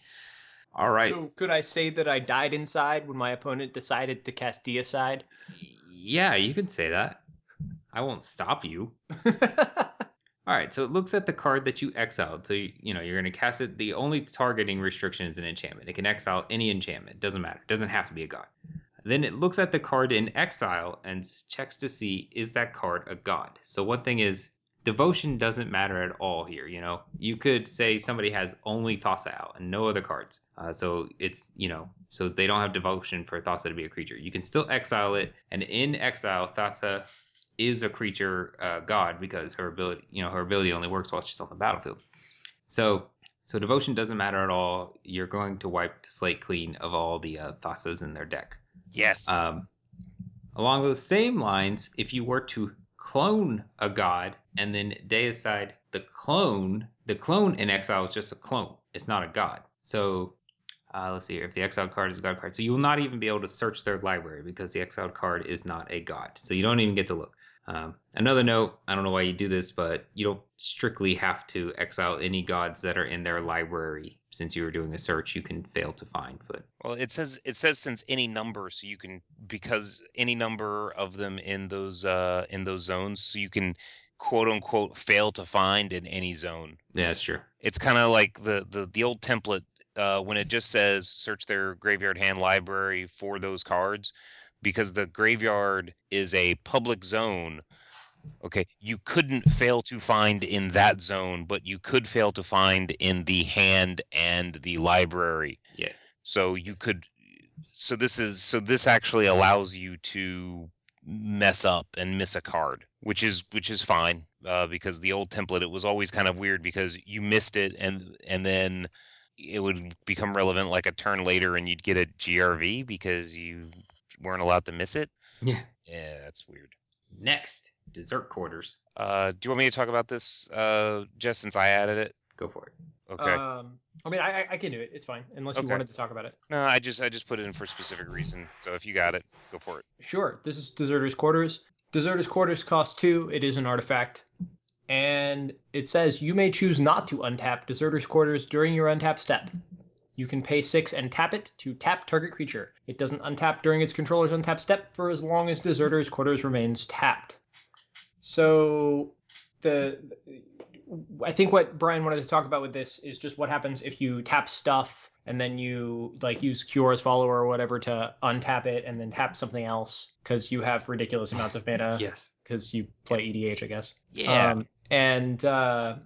S2: All right.
S3: So could I say that I died inside when my opponent decided to cast Deicide?
S2: Yeah, you can say that. I won't stop you. All right, so it looks at the card that you exiled. So you, you know you're going to cast it. The only targeting restriction is an enchantment. It can exile any enchantment. Doesn't matter. Doesn't have to be a god. Then it looks at the card in exile and checks to see is that card a god. So one thing is devotion doesn't matter at all here. You know, you could say somebody has only Thassa out and no other cards. Uh, so it's you know, so they don't have devotion for Thassa to be a creature. You can still exile it, and in exile, Thassa is a creature uh, god because her ability, you know, her ability only works while she's on the battlefield. So, so devotion doesn't matter at all. You're going to wipe the slate clean of all the uh, Thassas in their deck.
S1: Yes.
S2: Um, along those same lines, if you were to clone a god and then deicide the clone, the clone in exile is just a clone. It's not a god. So uh, let's see here. If the exiled card is a god card, so you will not even be able to search their library because the exiled card is not a god. So you don't even get to look. Um, another note, I don't know why you do this, but you don't strictly have to exile any gods that are in their library. Since you were doing a search, you can fail to find. But
S1: Well, it says it says since any number, so you can because any number of them in those uh in those zones, so you can quote unquote fail to find in any zone.
S2: yeah, that's true.
S1: It's kind of like the the the old template uh, when it just says search their graveyard hand library for those cards, because the graveyard is a public zone. Okay, you couldn't fail to find in that zone, but you could fail to find in the hand and the library.
S2: Yeah.
S1: So you could so this is so this actually allows you to mess up and miss a card, which is which is fine uh, because the old template it was always kind of weird because you missed it and and then it would become relevant like a turn later and you'd get a GRV because you weren't allowed to miss it.
S2: Yeah.
S1: Yeah, that's weird.
S2: Next, Deserter's Quarters.
S1: Uh, do you want me to talk about this, uh, just since I added it?
S2: Go for it.
S1: Okay.
S3: Um, I mean, I, I- I can do it. It's fine, unless you wanted to talk about it.
S1: no, I just I just put it in for a specific reason. So if you got it, go for it.
S3: Sure. This is Deserter's Quarters. Deserter's Quarters costs two. It is an artifact. And it says you may choose not to untap Deserter's Quarters during your untap step. You can pay six and tap it to tap target creature. It doesn't untap during its controller's untap step for as long as Deserter's Quarters remains tapped. So the I think what Bryan wanted to talk about with this is just what happens if you tap stuff and then you like use Kiora's Follower or whatever to untap it and then tap something else because you have ridiculous amounts of mana
S2: yes.
S3: because you play EDH, I guess.
S1: Yeah.
S3: Um, and uh,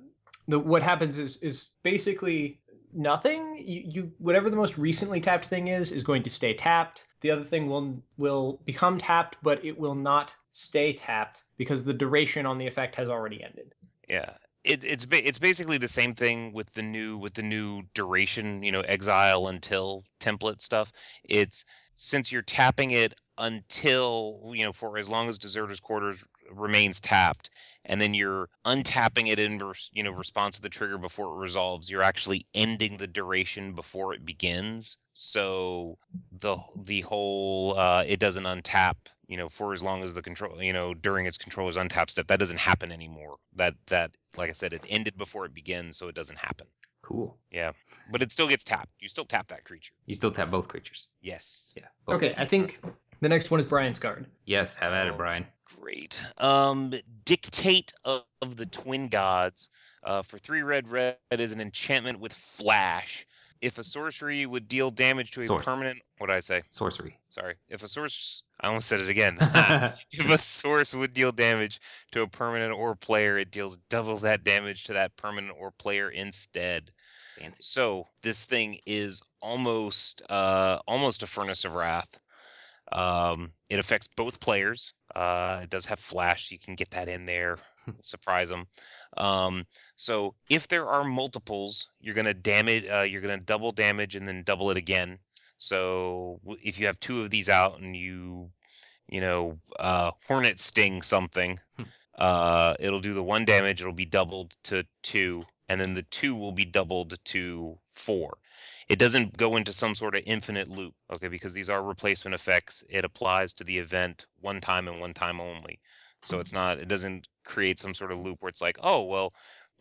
S3: the what happens is is basically nothing. You, you whatever the most recently tapped thing is is going to stay tapped. The other thing will will become tapped, but it will not stay tapped because the duration on the effect has already ended.
S1: Yeah. It, it's it's basically the same thing with the new with the new duration, you know, exile until template stuff. It's since you're tapping it until you know for as long as Deserter's Quarters remains tapped, and then you're untapping it in you know response to the trigger before it resolves. You're actually ending the duration before it begins. So the the whole uh, it doesn't untap you know for as long as the control you know during its controller's untap step that doesn't happen anymore that that like i said it ended before it begins so it doesn't happen
S2: Cool.
S1: But it still gets tapped you still tap that creature
S2: You still tap both creatures.
S1: yes
S2: Yeah. both.
S3: Okay, I think the next one is Bryan's card.
S2: Yes. Have at it,
S1: Oh.
S2: Bryan.
S1: great um dictate of, of the twin gods uh, for three red red is an enchantment with flash if a sorcery would deal damage to a
S2: Source.
S1: permanent what did i say
S2: Sorcery.
S1: sorry if a source i almost said it again if a source would deal damage to a permanent or player, it deals double that damage to that permanent or player instead.
S2: Fancy.
S1: So this thing is almost uh, almost a furnace of wrath. Um, it affects both players. Uh, it does have flash, so you can get that in there, surprise them. Um, so if there are multiples, you're gonna damage. Uh, you're gonna double damage and then double it again. So if you have two of these out and you, you know, uh, hornet sting something,
S2: Hmm.
S1: Uh, it'll do the one damage. It'll be doubled to two, and then the two will be doubled to four. It doesn't go into some sort of infinite loop, okay? Because these are replacement effects. It applies to the event one time and one time only. So it's not. It doesn't create some sort of loop where it's like, oh well,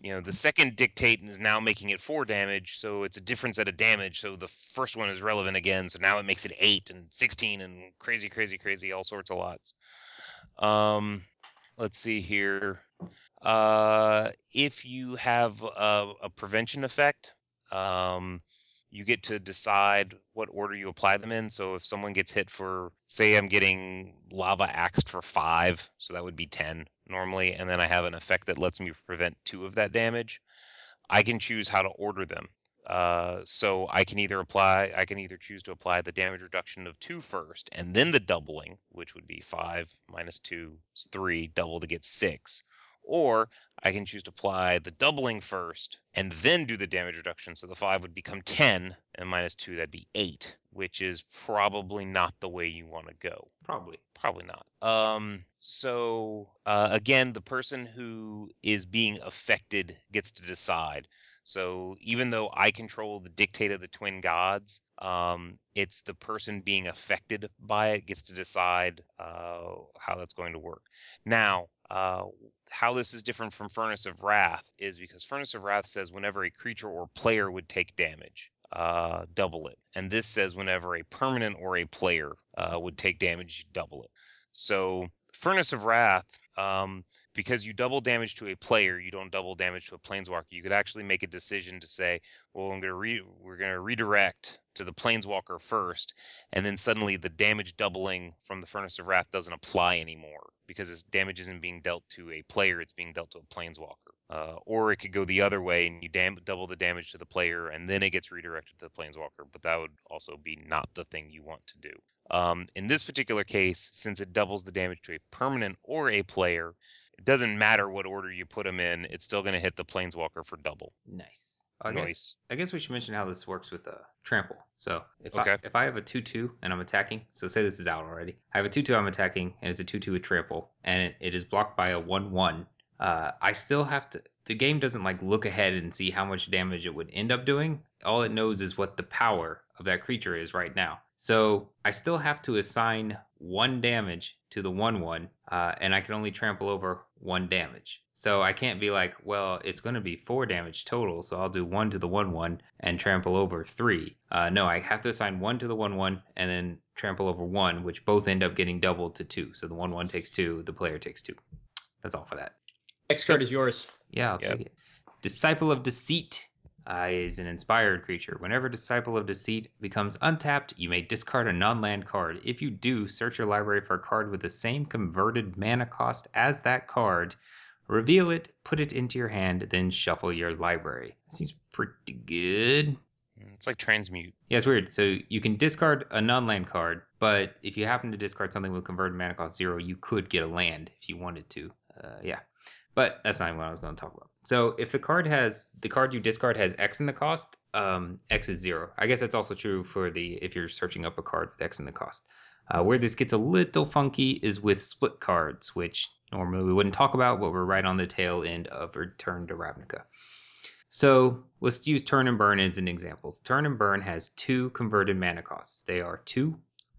S1: you know, the second dictate is now making it four damage, so it's a different set of damage. So the first one is relevant again, so now it makes it eight and sixteen and crazy, crazy, crazy, all sorts of lots. Um, let's see here. Uh, if you have a, a prevention effect, um, you get to decide what order you apply them in. So if someone gets hit for, say, I'm getting lava axed for five, so that would be 10 normally, and then I have an effect that lets me prevent two of that damage, I can choose how to order them. Uh, so I can either apply, I can either choose to apply the damage reduction of two first, and then the doubling, which would be five minus two is three, double to get six. Or I can choose to apply the doubling first and then do the damage reduction. So the five would become 10, and minus two, that'd be eight, which is probably not the way you want to go.
S2: Probably.
S1: Probably not. Um, so uh, again, the person who is being affected gets to decide. So even though I control the dictate of the twin gods, um, it's the person being affected by it gets to decide uh, how that's going to work. Now, uh, how this is different from Furnace of Wrath is because Furnace of Wrath says whenever a creature or player would take damage, uh, double it. And this says whenever a permanent or a player uh, would take damage, double it. So Furnace of Wrath um, because you double damage to a player, you don't double damage to a planeswalker. You could actually make a decision to say, well, I'm gonna re- we're gonna redirect to the planeswalker first, and then suddenly the damage doubling from the Furnace of Wrath doesn't apply anymore because this damage isn't being dealt to a player; it's being dealt to a planeswalker. Uh, or it could go the other way and you dam- double the damage to the player and then it gets redirected to the planeswalker, but that would also be not the thing you want to do. Um, in this particular case, since it doubles the damage to a permanent or a player, it doesn't matter what order you put them in, it's still going to hit the planeswalker for double.
S2: Nice. I guess,
S1: Nice.
S2: I guess we should mention how this works with uh, trample. So if
S1: Okay.
S2: I if I have a two two and I'm attacking, so say this is out already. I have a two two I'm attacking and it's a two two with trample and it, it is blocked by a one one. Uh, I still have to. The game doesn't like look ahead and see how much damage it would end up doing. All it knows is what the power of that creature is right now. So I still have to assign one damage to the one one, uh, and I can only trample over one damage. So I can't be like, well, it's going to be four damage total, so I'll do one to the one one and trample over three. Uh, no, I have to assign one to the one one and then trample over one, which both end up getting doubled to two. So the one one takes two, the player takes two. That's all for that.
S3: Next card is yours.
S2: Yeah, I'll
S1: Yep.
S2: take it. Disciple of Deceit uh, is an inspired creature. Whenever Disciple of Deceit becomes untapped, you may discard a non land card. If you do, search your library for a card with the same converted mana cost as that card. Reveal it, put it into your hand, then shuffle your library. Seems pretty good.
S1: It's like transmute.
S2: Yeah, it's weird. So you can discard a non-land card, but if you happen to discard something with converted mana cost zero, you could get a land if you wanted to. Uh, yeah, but that's not what I was going to talk about. So if the card has the card you discard has X in the cost, um, X is zero. I guess that's also true for the if you're searching up a card with X in the cost. Uh, where this gets a little funky is with split cards, which normally we wouldn't talk about, but we're right on the tail end of Return to Ravnica. So let's use Turn and Burn as an example. Turn and Burn has two converted mana costs. They are two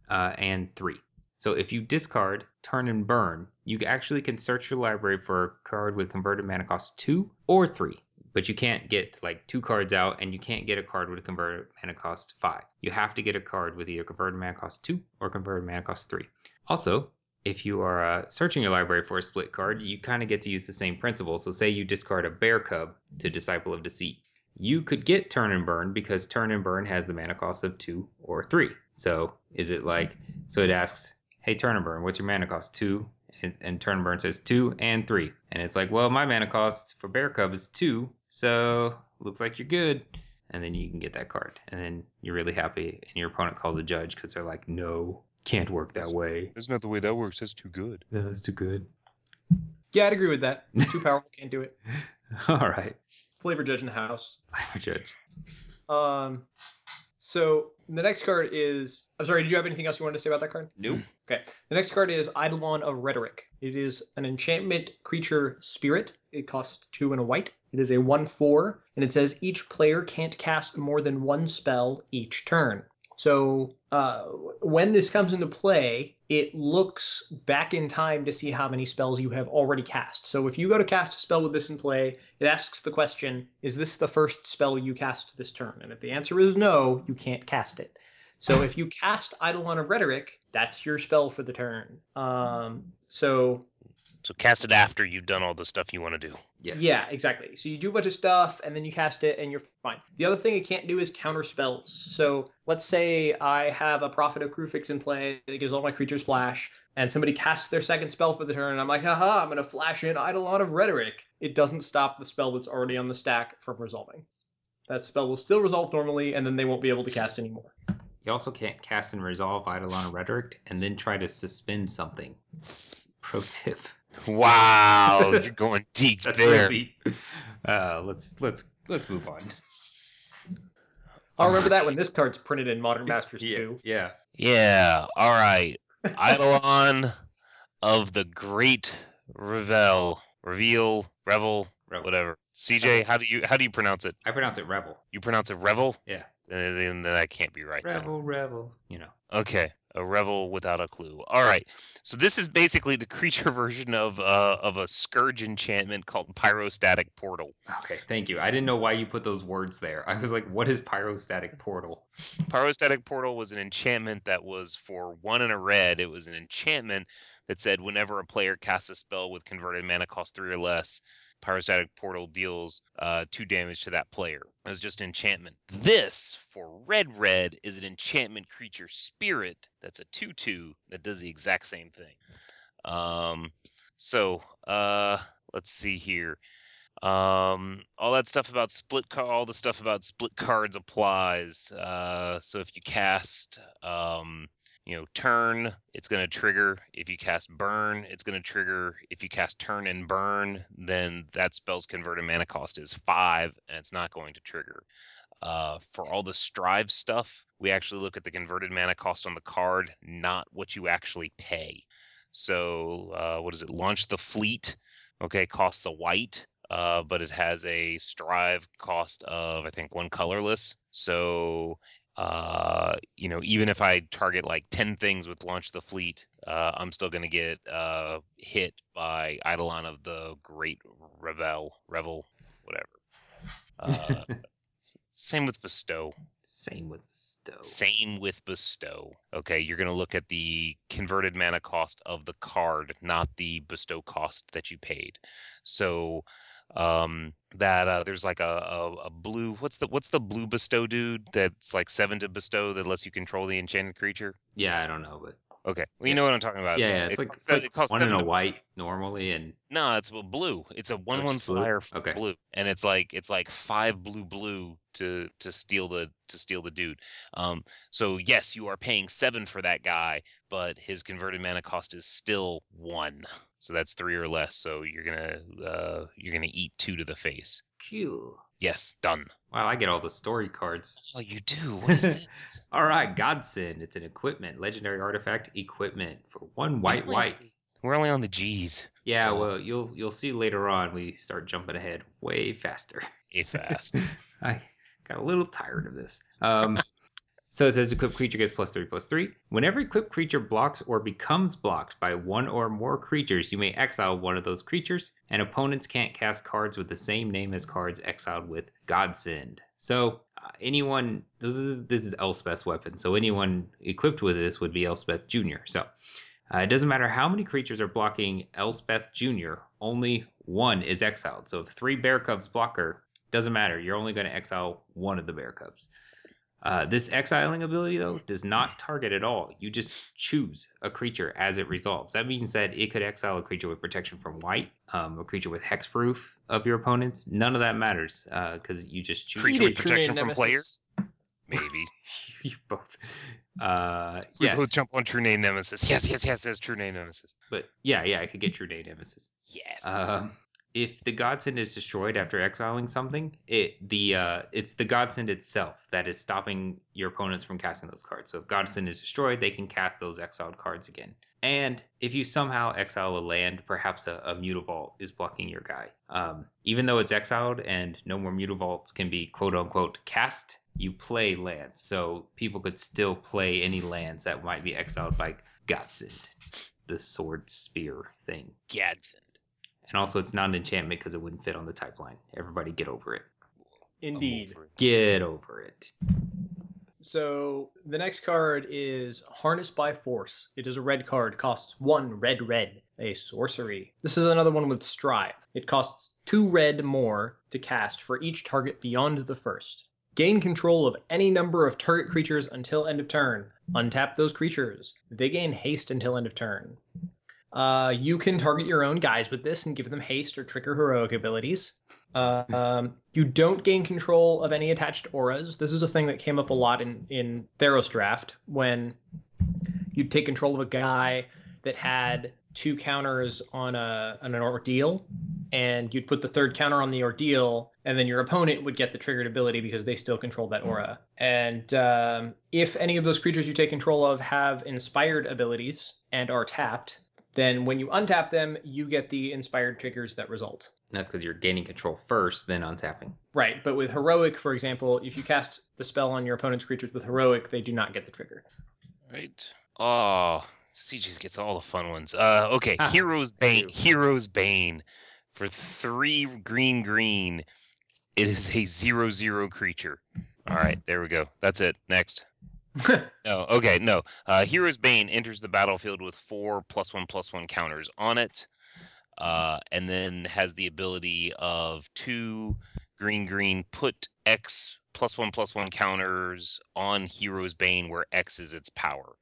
S2: uh, and three. So if you discard Turn and Burn, you actually can search your library for a card with converted mana cost two or three. But you can't get like two cards out, and you can't get a card with a converted mana cost five. You have to get a card with either converted mana cost two or converted mana cost three. Also, if you are uh, searching your library for a split card, you kind of get to use the same principle. So, say you discard a Bear Cub to Disciple of Deceit. You could get Turn and Burn because Turn and Burn has the mana cost of two or three. So, is it like, so it asks, hey, Turn and Burn, what's your mana cost? Two. And, and Turn Burn says two and three. And it's like, well, my mana cost for Bear Cub is two. So, looks like you're good. And then you can get that card. And then you're really happy. And your opponent calls a judge because they're like, no, can't work that way.
S1: That's not the way that works. That's too good.
S2: No, that's too good.
S3: Yeah, I'd agree with that. Too powerful, can't do it.
S2: All right.
S3: Flavor judge in the house.
S2: I'm judge.
S3: Um, so the next card is. I'm sorry. Did you have anything else you wanted to say about that card?
S2: Nope.
S3: Okay. The next card is Eidolon of Rhetoric. It is an enchantment creature spirit. It costs two and a white. It is a 1 4, and it says each player can't cast more than one spell each turn. So uh, when this comes into play, it looks back in time to see how many spells you have already cast. So if you go to cast a spell with this in play, it asks the question, is this the first spell you cast this turn? And if the answer is no, you can't cast it. So if you cast Eidolon of Rhetoric, that's your spell for the turn. Um, so
S1: So cast it after you've done all the stuff you want to do.
S2: Yes.
S3: yeah, exactly. So you do a bunch of stuff and then you cast it and you're fine. The other thing it can't do is counter spells. So let's say I have a Prophet of Kruphix in play that gives all my creatures flash, and somebody casts their second spell for the turn, and I'm like, haha, I'm gonna flash in Eidolon of Rhetoric. It doesn't stop the spell that's already on the stack from resolving. That spell will still resolve normally, and then they won't be able to cast anymore.
S2: You also can't cast and resolve Eidolon of Rhetoric and then try to suspend something. Pro tip.
S1: Wow, you're going deep
S2: That's
S1: there.
S2: Uh, let's let's let's move on.
S3: I'll remember that when this card's printed in Modern Masters
S2: Yeah.
S3: 2.
S2: Yeah.
S1: Yeah. All right. Eidolon of the Great Revel, Reveal, Revel,
S2: Revel.
S1: whatever. CJ, how do you how do you pronounce it?
S2: I pronounce it Revel.
S1: You pronounce it Revel?
S2: Yeah.
S1: Then, then that can't be right. then.
S2: Revel, Revel. You know.
S1: Okay. A revel without a clue. All right. So this is basically the creature version of uh, of a scourge enchantment called Pyrostatic Portal.
S2: Okay, thank you. I didn't know why you put those words there. I was like, what is pyrostatic portal?
S1: Pyrostatic Portal was an enchantment that was for one and a red. It was an enchantment that said whenever a player casts a spell with converted mana cost three or less, Pyrostatic Portal deals uh, two damage to that player. It was just enchantment. This, for red red, is an enchantment creature spirit that's a 2 2 that does the exact same thing. Um, so, uh, let's see here. Um, all that stuff about split car, all the stuff about split cards applies. Uh, so if you cast, um, you know, turn, it's going to trigger. If you cast burn, it's going to trigger. If you cast turn and burn, then that spell's converted mana cost is five, and it's not going to trigger. Uh, for all the strive stuff, we actually look at the converted mana cost on the card, not what you actually pay. So, uh, what is it? Launch the fleet. Okay, costs a white uh, but it has a strive cost of I think one colorless. So uh, you know, even if I target like ten things with launch the fleet, uh, I'm still going to get uh, hit by Eidolon of the Great Revel, Revel, whatever. Uh, same with bestow.
S2: Same with bestow.
S1: Same with bestow. Okay, you're going to look at the converted mana cost of the card, not the bestow cost that you paid. So um that uh there's like a, a a blue what's the what's the blue bestow dude that's like seven to bestow that lets you control the enchanted creature
S2: Yeah, I don't know, but
S1: okay well you
S2: Yeah.
S1: know what i'm talking about
S2: yeah, yeah, it's
S1: It
S2: like, it's like
S1: it costs
S2: one in a white normally, and
S1: no it's blue it's a one one
S2: just blue?
S1: flyer
S2: Okay.
S1: blue and it's like it's like five blue blue to to steal the to steal the dude um so yes you are paying seven for that guy but his converted mana cost is still one so that's three or less so you're gonna uh you're gonna eat two to the face
S2: cool.
S1: yes done
S2: Wow, I get all the story cards.
S1: Oh, you do. What is this?
S2: All right, Godsend. It's an equipment, legendary artifact equipment for one white
S1: Really?
S2: white.
S1: We're only on the G's.
S2: Yeah,
S1: Oh.
S2: well, you'll you'll see later on. We start jumping ahead way faster.
S1: Way fast.
S2: I got a little tired of this. Um, so it says equipped creature gets plus three plus three. Whenever equipped creature blocks or becomes blocked by one or more creatures, you may exile one of those creatures, and opponents can't cast cards with the same name as cards exiled with Godsend. So uh, anyone, this is this is Elspeth's weapon. So anyone equipped with this would be Elspeth Junior. So uh, it doesn't matter how many creatures are blocking Elspeth Jr., only one is exiled. So if three Bear Cubs block her, doesn't matter. You're only going to exile one of the Bear Cubs. Uh, this exiling ability, though, does not target at all. You just choose a creature as it resolves. That means that it could exile a creature with protection from white, um, a creature with hexproof of your opponents. None of that matters because you just choose.
S1: Creature with protection from players? Maybe.
S2: you both. Uh,
S1: We
S2: yes.
S1: both jump on True Name Nemesis. Yes, yes, yes, that's True Name Nemesis.
S2: But yeah, yeah, I could get True Name Nemesis.
S1: Yes.
S2: Um, if the godsend is destroyed after exiling something, it the uh, it's the godsend itself that is stopping your opponents from casting those cards. So if godsend is destroyed, they can cast those exiled cards again. And if you somehow exile a land, perhaps a, a mutavault is blocking your guy. Um, even though it's exiled and no more mutavaults can be quote unquote cast, you play lands. So people could still play any lands that might be exiled by godsend, the sword spear thing.
S1: Gadsden.
S2: And also, it's not an enchantment because it wouldn't fit on the type line. Everybody get over it.
S3: Indeed.
S2: Get over it.
S3: So the next card is Harness by Force. It is a red card, costs one red red, a sorcery. This is another one with Strive. It costs two red more to cast for each target beyond the first. Gain control of any number of target creatures until end of turn. Untap those creatures. They gain haste until end of turn. Uh, you can target your own guys with this and give them haste or trigger heroic abilities. Uh, um, you don't gain control of any attached auras. This is a thing that came up a lot in in Theros draft when you'd take control of a guy that had two counters on a on an ordeal, and you'd put the third counter on the ordeal, and then your opponent would get the triggered ability because they still control that aura. And um, if any of those creatures you take control of have inspired abilities and are tapped, then when you untap them, you get the inspired triggers that result.
S2: That's because you're gaining control first, then untapping.
S3: Right, but with heroic, for example, if you cast the spell on your opponent's creatures with heroic, they do not get the trigger.
S1: Right. Oh, CJ's gets all the fun ones. Uh, okay,
S2: Ah,
S1: Hero's Bane.
S2: do.
S1: Hero's Bane. For three green green, it is a zero zero creature. All right, there we go. That's it. Next. No, okay, no. Uh, Hero's Bane enters the battlefield with four plus one plus one counters on it, uh, and then has the ability of two green green put X plus one plus one counters on Hero's Bane, where X is its power.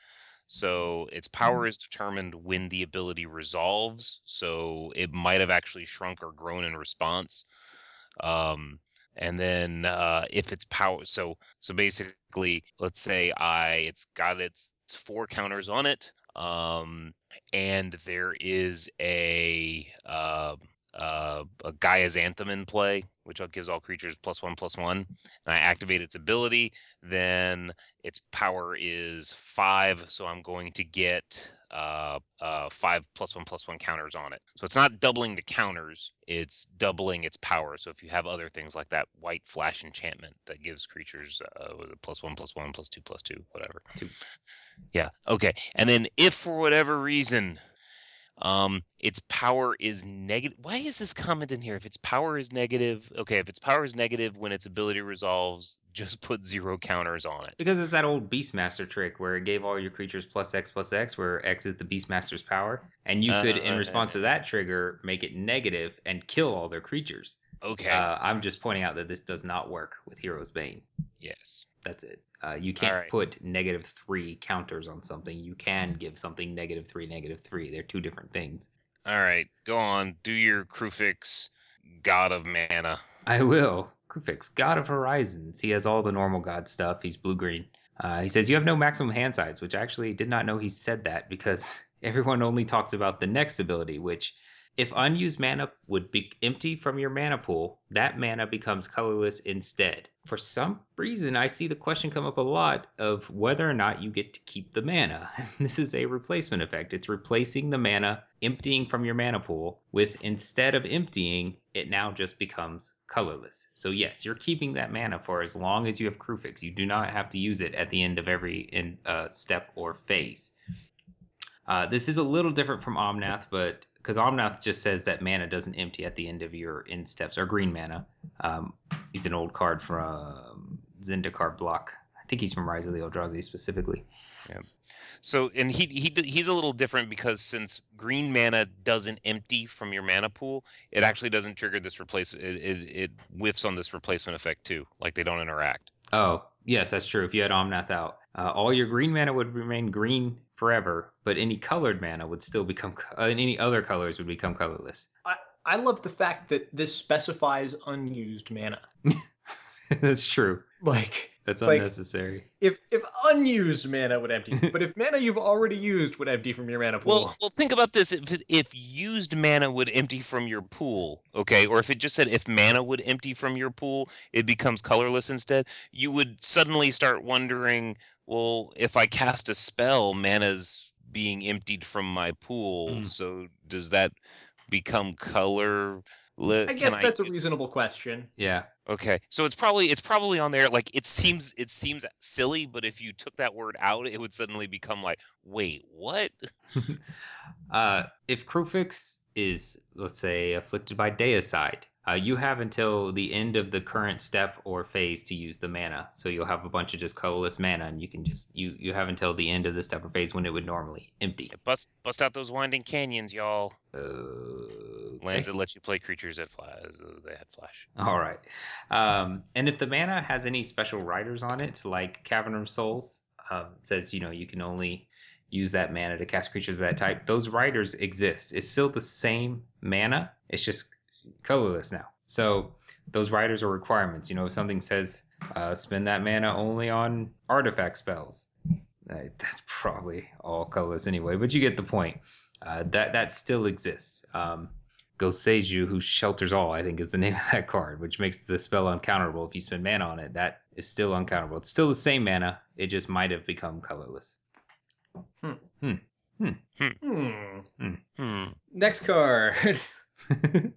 S1: So its power is determined when the ability resolves. So it might have actually shrunk or grown in response. Um, and then uh, if it's power, so so basically, let's say I it's got its four counters on it, um, and there is a uh, uh, a Gaea's Anthem in play, which gives all creatures plus one plus one, and I activate its ability, then its power is five, so I'm going to get uh, uh, five plus one plus one counters on it. So it's not doubling the counters; it's doubling its power. So if you have other things like that white flash enchantment that gives creatures uh, plus one plus one plus two plus two, whatever.
S2: Two.
S1: Yeah. Okay. And then if for whatever reason um, its power is negative. Why is this comment in here? If its power is negative, okay. If its power is negative when its ability resolves, just put zero counters on it.
S2: Because it's that old Beastmaster trick where it gave all your creatures plus X plus X, where X is the Beastmaster's power. And you could, in
S1: Uh,
S2: response to that trigger, make it negative and kill all their creatures.
S1: Okay.
S2: Uh, I'm just pointing out that this does not work with Hero's Bane.
S1: Yes.
S2: That's it. Uh, you can't
S1: Alright.
S2: put negative three counters on something. You can give something negative three, negative three. They're two different things.
S1: All right. Go on. Do your Kruphix, God of Mana.
S2: I will. Kruphix, God of Horizons. He has all the normal god stuff. He's blue green. Uh, he says you have no maximum hand size, which I actually did not know he said that because everyone only talks about the next ability, which if unused mana would be empty from your mana pool, that mana becomes colorless instead. For some reason, I see the question come up a lot of whether or not you get to keep the mana. this is a replacement effect. It's replacing the mana emptying from your mana pool with instead of emptying, it now just becomes colorless. So yes, you're keeping that mana for as long as you have Kruphix. You do not have to use it at the end of every in, uh, step or phase. Uh, this is a little different from Omnath, but because Omnath just says that mana doesn't empty at the end of your end steps or green mana. Um, he's an old card from Zendikar block. I think he's from Rise of the Eldrazi specifically. Yeah.
S1: So, and he he he's a little different because since green mana doesn't empty from your mana pool, it actually doesn't trigger this replacement. It, it it whiffs on this replacement effect too. Like they don't interact.
S2: Oh, yes, that's true. If you had Omnath out, uh, all your green mana would remain green forever, but any colored mana would still become, uh, and any other colors would become colorless.
S3: I, I love the fact that this specifies unused mana.
S2: that's true.
S3: Like
S2: That's
S3: Like-
S2: unnecessary.
S3: if if unused mana would empty, but if mana you've already used would empty from your mana pool.
S1: Well, well, think about this. If if used mana would empty from your pool, okay, or if it just said if mana would empty from your pool, it becomes colorless instead. You would suddenly start wondering, well, if I cast a spell, mana's being emptied from my pool.
S2: Mm.
S1: So does that become color?
S3: I guess that's a reasonable question.
S2: Yeah.
S1: Okay, so it's probably it's probably on there. Like it seems it seems silly, but if you took that word out, it would suddenly become like, wait, what?
S2: Uh, if Kruphix is, let's say, afflicted by Deicide, uh, you have until the end of the current step or phase to use the mana. So you'll have a bunch of just colorless mana, and you can just you you have until the end of the step or phase when it would normally empty.
S1: Bust bust out those winding canyons, y'all.
S2: Uh,
S1: Lands that let you play creatures that fly. as though They had flash.
S2: All right. Um, and if the mana has any special riders on it, like Cavern of Souls, um, it says, you know, you can only use that mana to cast creatures of that type, those riders exist. It's still the same mana, it's just colorless now. So those riders are requirements. You know, if something says uh, spend that mana only on artifact spells, uh, that's probably all colorless anyway, but you get the point. Uh, that that still exists. Um, Boseiju, who shelters all, I think is the name of that card, which makes the spell uncounterable if you spend mana on it. That is still uncounterable. It's still the same mana. It just might have become colorless.
S3: Hmm.
S1: Hmm. Hmm. Hmm. Hmm. hmm.
S3: Next card.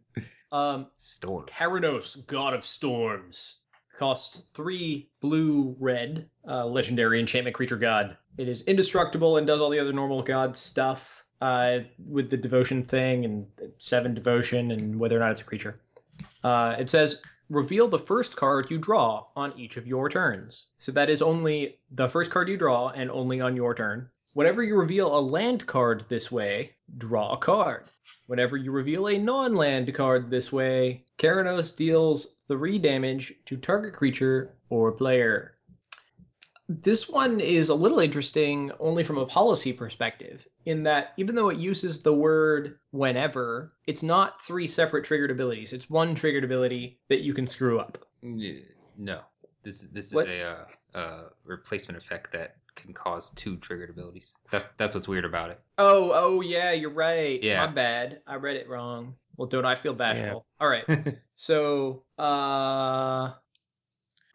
S3: um
S2: Storms.
S3: Keranos, God of Storms. Costs three blue red. Uh, legendary enchantment creature god. It is indestructible and does all the other normal god stuff uh, with the devotion thing and seven devotion and whether or not it's a creature. Uh, it says reveal the first card you draw on each of your turns. So that is only the first card you draw and only on your turn. Whenever you reveal a land card this way, draw a card. Whenever you reveal a non land card this way, Keranos deals 3 damage to target creature or player. This one is a little interesting only from a policy perspective, in that even though it uses the word whenever, it's not three separate triggered abilities. It's one triggered ability that you can screw up.
S2: No, this this is
S3: What?
S2: a uh, uh, replacement effect that can cause two triggered abilities. That that's what's weird about it.
S3: Oh, oh yeah, you're right.
S2: Yeah.
S3: My bad. I read it wrong. Well, don't I feel bashful? All right. So, uh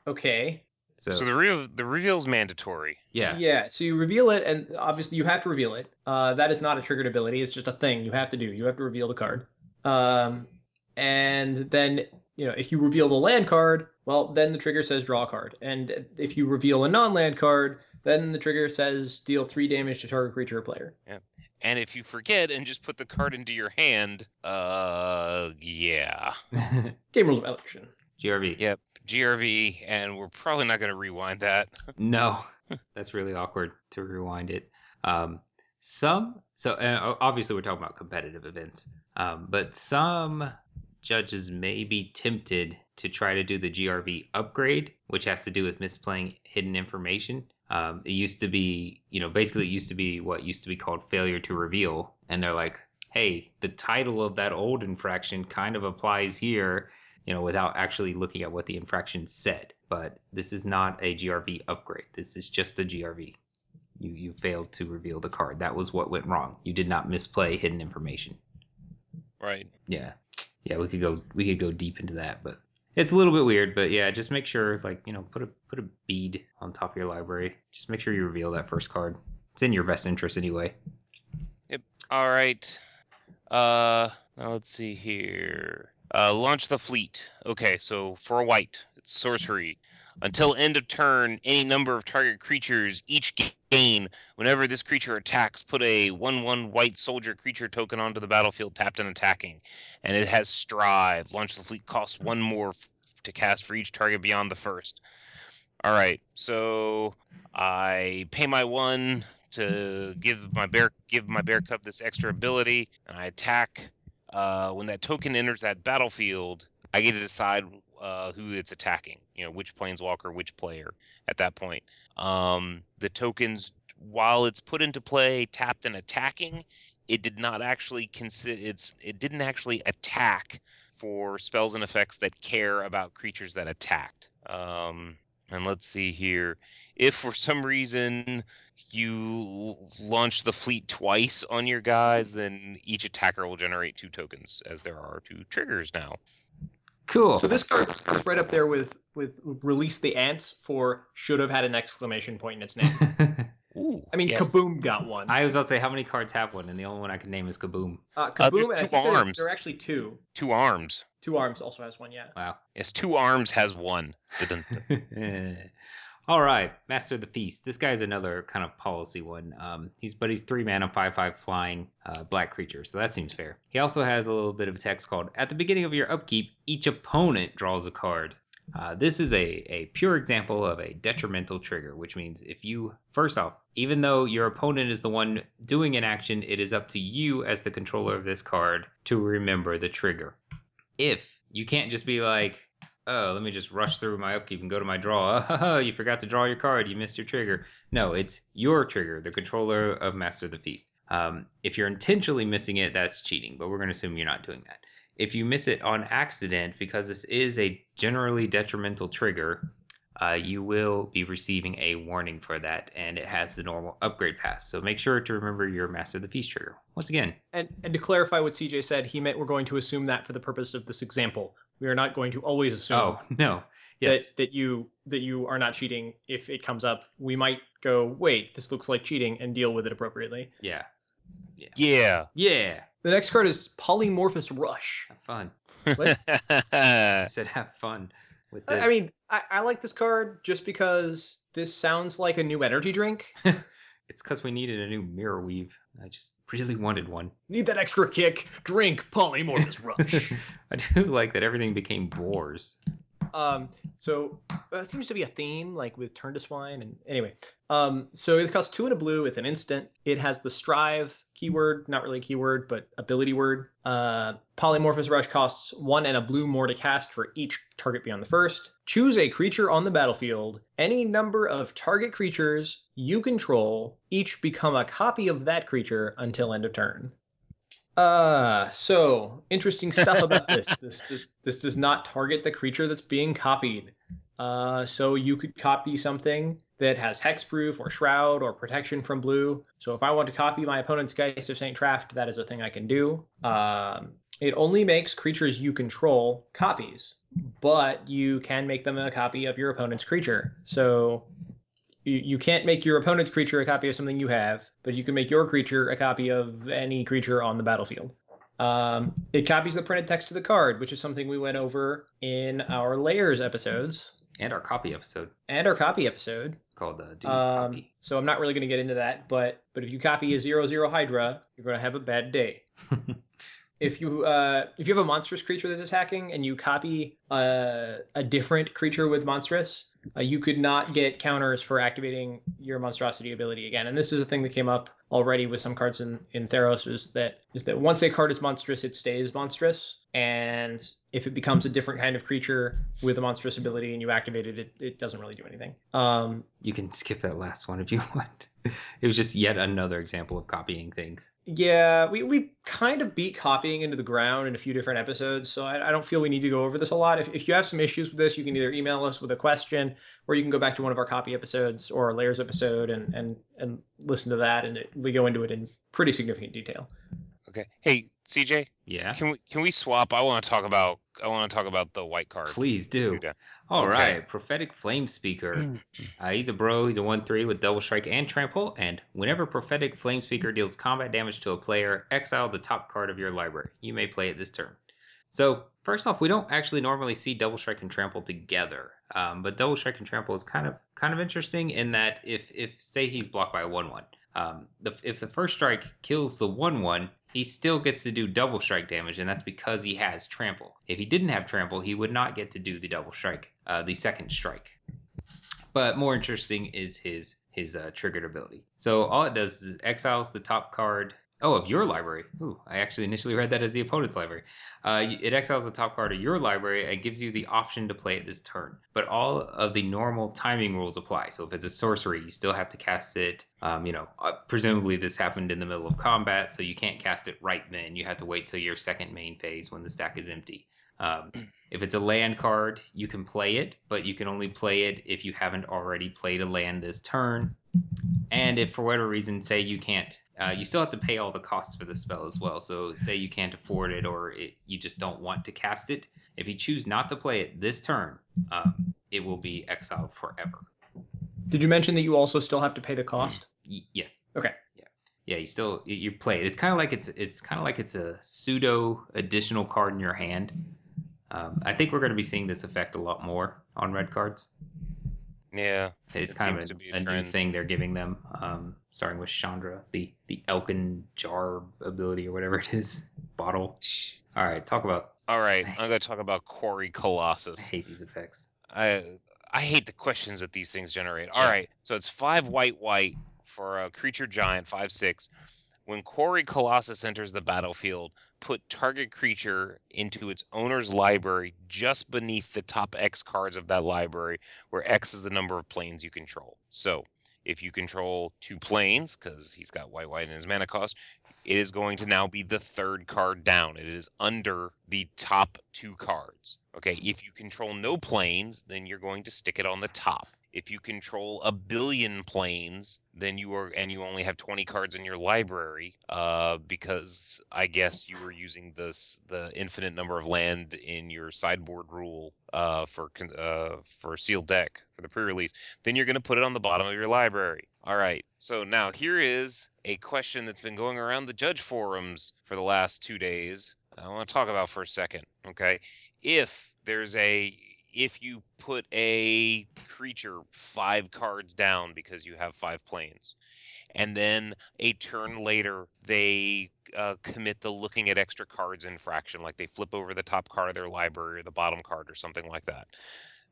S3: okay.
S2: So,
S1: So the real the reveal is mandatory.
S2: yeah,
S3: Yeah, so you reveal it and obviously you have to reveal it. Uh that is not a triggered ability, it's just a thing you have to do. You have to reveal the card. Um and then, you know, if you reveal the land card, well, then the trigger says draw a card. And if you reveal a non-land card, then the trigger says deal 3 damage to target creature or player. Yeah.
S1: And if you forget and just put the card into your hand, uh, yeah,
S3: Game rules of election.
S2: GRV.
S1: Yep, GRV, and we're probably not going to rewind that.
S2: No, that's really awkward to rewind it. Um, some so uh, obviously we're talking about competitive events, um, but some judges may be tempted to try to do the GRV upgrade, which has to do with misplaying hidden information. Um, it used to be, you know, basically it used to be what used to be called failure to reveal, and they're like, hey, the title of that old infraction kind of applies here you know, without actually looking at what the infraction said. But this is not a GRV upgrade. This is just a GRV. You you failed to reveal the card. That was what went wrong. You did not misplay hidden information.
S1: Right.
S2: Yeah. Yeah, we could go we could go deep into that, but it's a little bit weird, but yeah, just make sure like, you know, put a put a bead on top of your library. Just make sure you reveal that first card. It's in your best interest anyway. Yep.
S1: All right. Uh, now let's see here. Uh, launch the fleet. Okay, so for a white, it's sorcery. Until end of turn, any number of target creatures each gain. Whenever this creature attacks, put a 1 1 white soldier creature token onto the battlefield tapped and attacking. And it has Strive. Launch the fleet costs one more f- to cast for each target beyond the first. All right, so I pay my one to give my bear give my bear cub this extra ability, and I attack. Uh, when that token enters that battlefield, I get to decide uh, who it's attacking. You know, which planeswalker, which player. At that point, um, the tokens, while it's put into play, tapped and attacking, it did not actually consider it's it didn't actually attack for spells and effects that care about creatures that attacked. Um, and let's see here. If for some reason you launch the fleet twice on your guys, then each attacker will generate two tokens, as there are two triggers now.
S2: Cool.
S3: So this card is right up there with with release the ants for should have had an exclamation point in its name.
S1: Ooh,
S3: I mean,
S1: yes.
S3: Kaboom got one.
S2: I was about to say how many cards have one, and the only one I can name is Kaboom.
S3: Uh,
S1: Uh, there's
S3: Kaboom, and I
S1: two
S3: think there-
S1: arms.
S3: There are actually two.
S1: To Arms.
S3: To Arms also has one. Yeah.
S2: Wow.
S1: Yes, To Arms has one.
S2: All right, Master of the Feast. This guy's another kind of policy one. Um, he's but he's three mana, five five flying, uh, black creature, so that seems fair. He also has a little bit of text called "At the beginning of your upkeep, each opponent draws a card." Uh, this is a, a pure example of a detrimental trigger, which means if you, first off, even though your opponent is the one doing an action, it is up to you as the controller of this card to remember the trigger. If you can't just be like, oh, let me just rush through my upkeep and go to my draw. Oh, you forgot to draw your card. You missed your trigger. No, it's your trigger, the controller of Master of the Feast. Um, if you're intentionally missing it, that's cheating, but we're going to assume you're not doing that. If you miss it on accident, because this is a generally detrimental trigger, uh, you will be receiving a warning for that, and it has the normal upgrade pass. So make sure to remember your Master of the Feast trigger. Once again,
S3: And and to clarify what CJ said, he meant we're going to assume that for the purpose of this example. We are not going to always assume
S2: oh no, yes,
S3: that, that you that you are not cheating if it comes up. We might go, wait, this looks like cheating, and deal with it appropriately.
S2: yeah,
S1: yeah.
S2: yeah. yeah.
S3: The next card is Polymorphous Rush.
S2: Have fun.
S3: What?
S2: I said have fun. with
S3: I-
S2: this.
S3: I mean, I, I like this card just because this sounds like a new energy drink.
S2: it's because we needed a new Mirrorweave. I just really wanted one.
S3: Need that extra kick. Drink Polymorphous Rush.
S2: I do like that everything became boars.
S3: Um, so that seems to be a theme, like with Turn to Swine. And anyway, um, so it costs two and a blue. It's an instant. It has the Strive keyword, not really a keyword, but ability word. Uh, Polymorphous Rush costs one and a blue more to cast for each target beyond the first. Choose a creature on the battlefield. Any number of target creatures you control each become a copy of that creature until end of turn. Uh, so interesting stuff about this. This this this does not target the creature that's being copied. Uh, so you could copy something that has hexproof or shroud or protection from blue. So if I want to copy my opponent's Geist of Saint Traft, that is a thing I can do. Um, it only makes creatures you control copies, but you can make them a copy of your opponent's creature. So you, you can't make your opponent's creature a copy of something you have, but you can make your creature a copy of any creature on the battlefield. Um, it copies the printed text of the card, which is something we went over in our layers episodes
S2: And our copy episode
S3: and our copy episode.
S2: called uh, Dude
S3: Um,
S2: Copy.
S3: so I'm not really going to get into that, but but if you copy a zero zero Hydra, you're going to have a bad day. if you uh, if you have a monstrous creature that's attacking and you copy uh, a different creature with monstrous, uh, you could not get counters for activating your monstrosity ability again. And this is a thing that came up already with some cards in in Theros is that is that once a card is monstrous, it stays monstrous, and if it becomes a different kind of creature with a monstrous ability and you activate it, it, it doesn't really do anything. Um,
S2: You can skip that last one if you want. It was just yet another example of copying things.
S3: Yeah, we, we kind of beat copying into the ground in a few different episodes, so I, I don't feel we need to go over this a lot. If, if you have some issues with this, you can either email us with a question, or you can go back to one of our copy episodes or our layers episode and and and listen to that, and it, we go into it in pretty significant detail.
S1: Okay. Hey, CJ,
S2: Yeah.
S1: can we can we swap? I want to talk about I want to talk about the white card.
S2: Please do. All right,
S1: Okay.
S2: Prophetic Flamespeaker. Uh, he's a bro. He's a 1 3 with double strike and trample. And whenever Prophetic Flamespeaker deals combat damage to a player, exile the top card of your library. You may play it this turn. So, first off, we don't actually normally see double strike and trample together. Um, but double strike and trample is kind of kind of interesting in that if if say he's blocked by a 1 1, um, the, if the first strike kills the 1 1, he still gets to do double strike damage, and that's because he has trample. If he didn't have trample, he would not get to do the double strike, uh, the second strike. But more interesting is his his uh, triggered ability. So all it does is exiles the top card. Oh, of your library. Ooh, I actually initially read that as the opponent's library. Uh, it exiles the top card of your library and gives you the option to play it this turn. But all of the normal timing rules apply. So if it's a sorcery, you still have to cast it. Um, you know, uh, presumably this happened in the middle of combat, so you can't cast it right then. You have to wait till your second main phase when the stack is empty. Um, if it's a land card, you can play it, but you can only play it if you haven't already played a land this turn. And if for whatever reason, say you can't, uh, you still have to pay all the costs for the spell as well. So say you can't afford it or it, you just don't want to cast it. If you choose not to play it this turn, um, it will be exiled forever.
S3: Did you mention that you also still have to pay the cost?
S2: Y- yes.
S3: Okay.
S2: Yeah. Yeah. You still you- play it. It's kind of like it's it's kind of like it's a pseudo additional card in your hand. Um, I think we're going to be seeing this effect a lot more on red cards.
S1: Yeah.
S2: It's
S1: It
S2: kind of
S1: to be
S2: a,
S1: a
S2: a new thing they're giving them, um, starting with Chandra, the the Elkin jar ability or whatever it is, bottle. All right, talk about.
S1: All right. I'm going to talk about Quarry Colossus.
S2: I hate these effects.
S1: I I hate the questions that these things generate. All
S2: Yeah.
S1: right, so it's five white white for a creature giant, five six. When Quarry Colossus enters the battlefield, put target creature into its owner's library just beneath the top X cards of that library, where X is the number of planes you control. So if you control two planes, because he's got white white in his mana cost, it is going to now be the third card down. It is under the top two cards. Okay, if you control no planes, then you're going to stick it on the top. If you control a billion planes, then you are, and you only have 20 cards in your library, uh, because I guess you were using this the infinite number of land in your sideboard rule, uh, for uh for sealed deck for the pre-release. Then you're going to put it on the bottom of your library. All right. So now here is a question that's been going around the judge forums for the last two days. I want to talk about for a second. Okay. If there's a if you put a creature five cards down because you have five planes, and then a turn later they uh, commit the looking at extra cards infraction, like they flip over the top card of their library or the bottom card or something like that.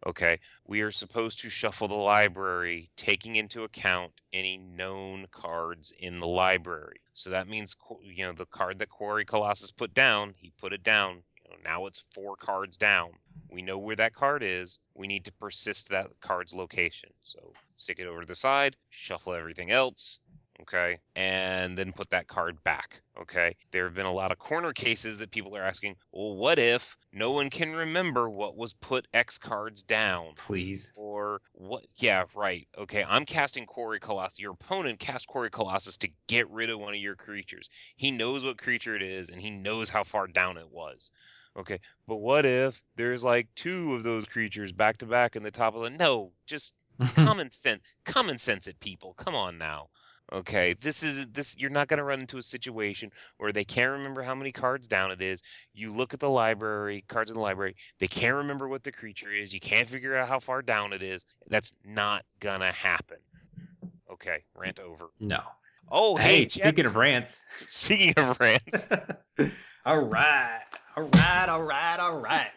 S1: Okay, we are supposed to shuffle the library, taking into account any known cards in the library. So that means, you know, the card that Quarry Colossus put down, he put it down. You know, now it's four cards down. We know where that card is. We need to persist that card's location. So stick it over to the side, shuffle everything else, okay, and then put that card back. Okay, there have been a lot of corner cases that people are asking, well, what if no one can remember what was put X cards down?
S2: Please.
S1: Or what? Yeah, right. Okay, I'm casting Quarry Colossus. Your opponent cast Quarry Colossus to get rid of one of your creatures. He knows what creature it is, and he knows how far down it was. Okay, but what if there's like two of those creatures back to back in the top of the? No, just common sense. Common sense it, people. Come on now. Okay, this is this. You're not going to run into a situation where they can't remember how many cards down it is. You look at the library, cards in the library. They can't remember what the creature is. You can't figure out how far down it is. That's not gonna happen. Okay, rant over.
S2: no.
S1: Oh,
S2: hey,
S1: hey,
S2: speaking of rants.
S1: speaking of rants,
S3: All right, all right, all right, all right.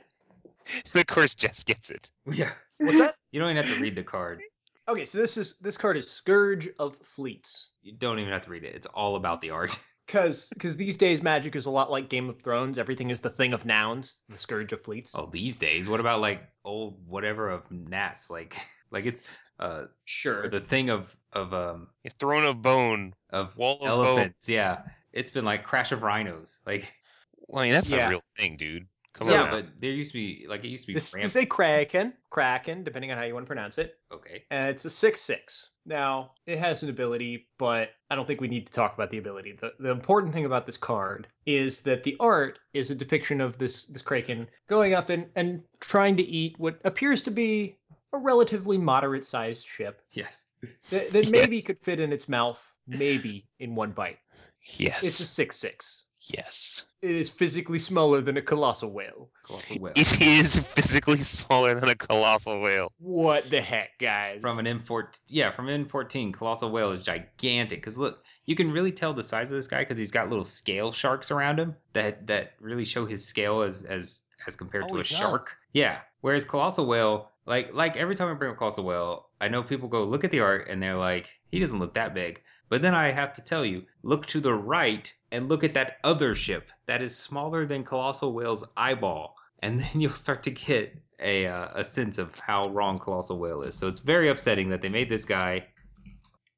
S1: of course Jess gets it.
S2: yeah.
S3: What's that?
S2: You don't even have to read the card.
S3: Okay, so this is this card is Scourge of Fleets.
S2: You don't even have to read it. It's all about the art.
S3: Cause, cause these days magic is a lot like Game of Thrones. Everything is the thing of nouns, the scourge of fleets.
S2: oh, these days. What about like old whatever of gnats? Like like it's uh
S3: sure.
S2: the thing of of um
S1: A throne of bone.
S2: of
S1: Wall of bone.
S2: elephants. Yeah. It's been like crash of rhinos. Like
S1: Well, I mean, that's
S3: Yeah.
S1: a real thing, dude. Come
S2: yeah,
S1: on. now.
S2: but there used to be like it used to be
S3: this
S2: ramp-
S3: to say Kraken, Kraken, depending on how you want to pronounce it.
S2: okay.
S3: And it's a six six. Now it has an ability, but I don't think we need to talk about the ability. The the important thing about this card is that the art is a depiction of this this Kraken going up and and trying to eat what appears to be a relatively moderate sized ship
S2: Yes.
S3: that, that maybe could fit in its mouth, maybe in one bite.
S1: yes.
S3: It's a six six.
S1: Yes.
S3: It is physically smaller than a colossal whale.
S2: Colossal whale.
S1: It is physically smaller than a colossal whale.
S3: What the heck, guys?
S2: From an M14, yeah, from an M14, colossal whale is gigantic. Cause look, you can really tell the size of this guy because he's got little scale sharks around him that that really show his scale as as as compared
S1: Oh,
S2: to
S1: he
S2: a shark. Yeah. Whereas colossal whale, like like every time I bring up colossal whale, I know people go look at the art and they're like, he doesn't look that big. But then I have to tell you, look to the right and look at that other ship that is smaller than colossal whale's eyeball, and then you'll start to get a uh, a sense of how wrong colossal whale is. So it's very upsetting that they made this guy.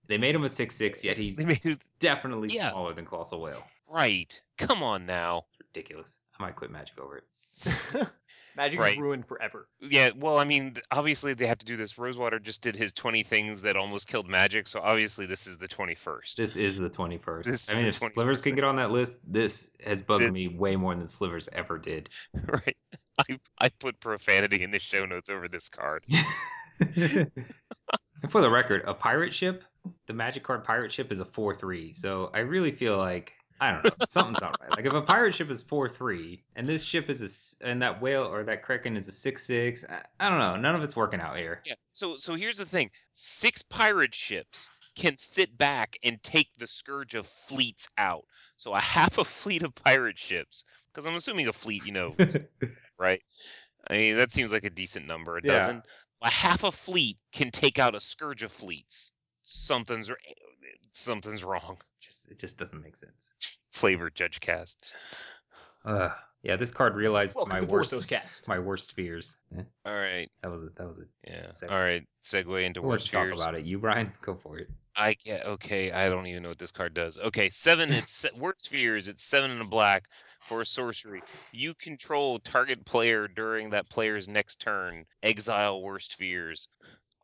S2: They made him a six six, yet he's
S1: it
S2: definitely
S1: Yeah.
S2: smaller than colossal whale.
S1: right. Come on now.
S2: It's ridiculous. I might quit magic over it.
S3: Magic
S1: Right.
S3: is ruined forever.
S1: Yeah, well, I mean, obviously they have to do this. Rosewater just did his 20 things that almost killed magic, so obviously this is the 21st.
S2: This is the twenty first.
S1: This
S2: I mean,
S1: the
S2: if Slivers can get on that list, this has bugged me way more than Slivers ever did.
S1: right. I, I put profanity in the show notes over this card.
S2: and for the record, a pirate ship, the magic card pirate ship is a 4 3. So I really feel like, I don't know, something's not right. Like if a pirate ship is 4 3 and this ship is a, and that whale or that kraken is a 6 6, I, I don't know. None of it's working out here.
S1: Yeah. So so here's the thing. Six pirate ships can sit back and take the scourge of fleets out. So a half a fleet of pirate ships, because I'm assuming a fleet, you know, right? I mean, that seems like a decent number. A
S2: Yeah.
S1: dozen. A half a fleet can take out a scourge of fleets. Something's something's wrong.
S2: just It just doesn't make sense.
S1: Flavor Judge Cast.
S2: Uh, yeah, this card realized
S3: Welcome
S2: my worst,
S3: Cast.
S2: my worst fears. Eh,
S1: All right.
S2: that was it. That was it.
S1: Yeah.
S2: Seg-
S1: All right. Segue into
S2: Who wants
S1: worst
S2: to talk
S1: fears.
S2: about it? You, Bryan? Go for it.
S1: I get okay. I don't even know what this card does. Okay, seven. It's worst fears. It's seven in a black for a sorcery. You control target player during that player's next turn. Exile worst fears.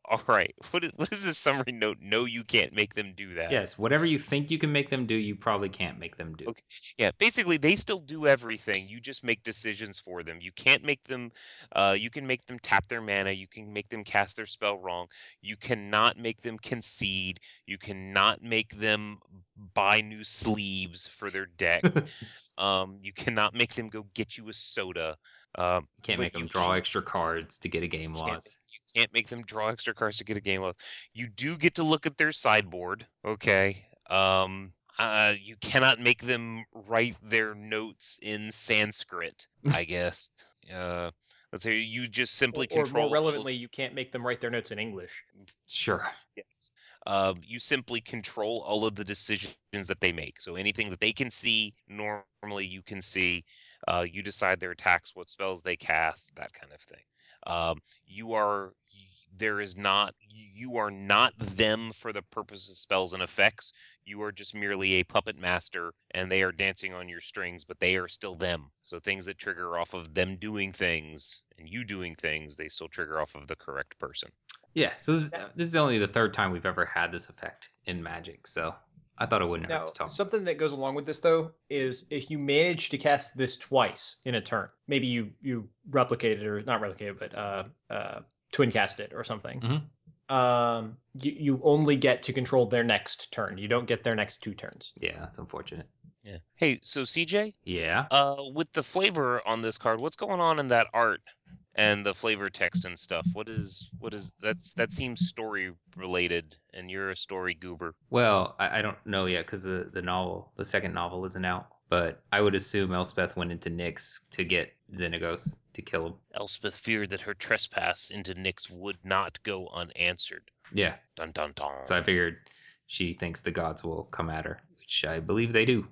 S1: All right. What is what is this summary note? No, you can't make them do that.
S2: Yes, whatever you think you can make them do, you probably can't make them do.
S1: Okay. Yeah. Basically, they still do everything. You just make decisions for them. You can't make them. Uh, you can make them tap their mana. You can make them cast their spell wrong. You cannot make them concede. You cannot make them buy new sleeves for their deck. um, you cannot make them go get you a soda. Um,
S2: You can't make them draw extra cards to get a game
S1: can't
S2: loss.
S1: you can't make them draw extra cards to get a game loss. You do get to look at their sideboard, okay? Um, uh, you cannot make them write their notes in Sanskrit, I guess. Uh, let's say you just simply
S3: or, or more relevantly, you can't make them write their notes in English.
S2: Sure.
S1: Yes. Um, you simply control all of the decisions that they make. So anything that they can see normally, you can see. Uh, you decide their attacks, what spells they cast, that kind of thing. Um, you are there is not you are not them for the purpose of spells and effects. You are just merely a puppet master, and they are dancing on your strings, but they are still them. So things that trigger off of them doing things and you doing things, they still trigger off of the correct person.
S2: Yeah. So this, this is only the third time we've ever had this effect in Magic. So I thought it wouldn't hurt to talk.
S3: something that goes along with this though is if you manage to cast this twice in a turn, maybe you you replicate it or not replicate it, but uh, uh, twin cast it or something.
S2: Mhm.
S3: Um, you, you only get to control their next turn. You don't get their next two turns.
S2: Yeah, that's unfortunate.
S1: Yeah. Hey, so CJ,
S2: Yeah.
S1: uh, with the flavor on this card, what's going on in that art and the flavor text and stuff? What is what is that's that seems story related, and you're a story goober.
S2: Well, I, I don't know yet because the, the novel, the second novel, isn't out. But I would assume Elspeth went into Nyx to get Xenagos to kill him.
S1: Elspeth feared that her trespass into Nyx would not go unanswered.
S2: Yeah.
S1: Dun dun dun.
S2: So I figured she thinks the gods will come at her, which I believe they do.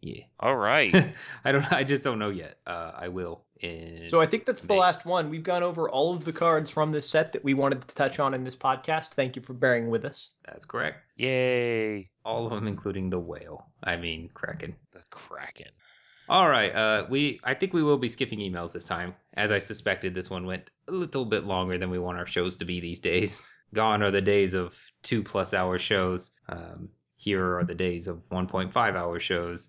S2: Yeah.
S1: All right.
S2: I don't. I just don't know yet. Uh, I will. In
S3: So I think that's the last one. We've gone over all of the cards from this set that we wanted to touch on in this podcast. Thank you for bearing with us.
S2: that's correct.
S1: Yay!
S2: All of them, including the whale. I mean Kraken.
S1: The Kraken.
S2: All right. Uh, we. I think we will be skipping emails this time, as I suspected. This one went a little bit longer than we want our shows to be these days. Gone are the days of two plus hour shows. Um, here are the days of 1.5 hour shows.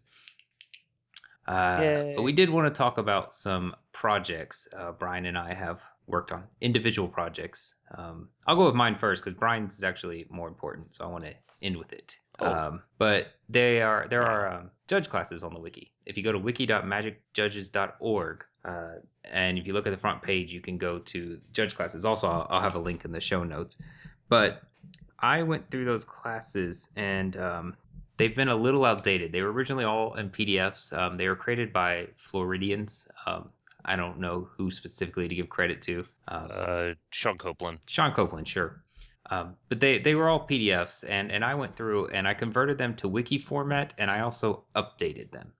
S2: Uh, but we did want to talk about some projects uh, Bryan and I have worked on, individual projects. Um, I'll go with mine first because Bryan's is actually more important, so I want to end with it.
S1: Oh.
S2: Um, but they are there are um, judge classes on the wiki. If you go to wiki.magicjudges.org, uh, and if you look at the front page, you can go to judge classes. Also, I'll, I'll have a link in the show notes. But I went through those classes and um, they've been a little outdated. They were originally all in PDFs. Um, they were created by Floridians. Um, I don't know who specifically to give credit to. Um,
S1: Uh, Sean Copeland.
S2: Sean Copeland, sure. Um, but they, they were all PDFs, and, and I went through and I converted them to wiki format, and I also updated them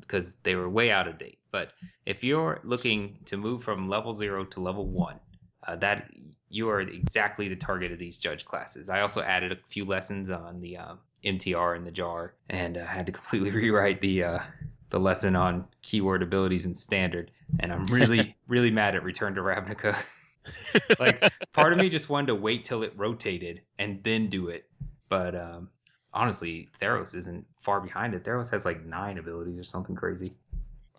S2: because they were way out of date. But if you're looking to move from level zero to level one, uh, that you are exactly the target of these judge classes. I also added a few lessons on the um, MTR in the JAR, and uh, had to completely rewrite the uh, the lesson on keyword abilities and standard. And I'm really really mad at Return to Ravnica. like part of me just wanted to wait till it rotated and then do it. But um, honestly, Theros isn't far behind it. Theros has like nine abilities or something crazy.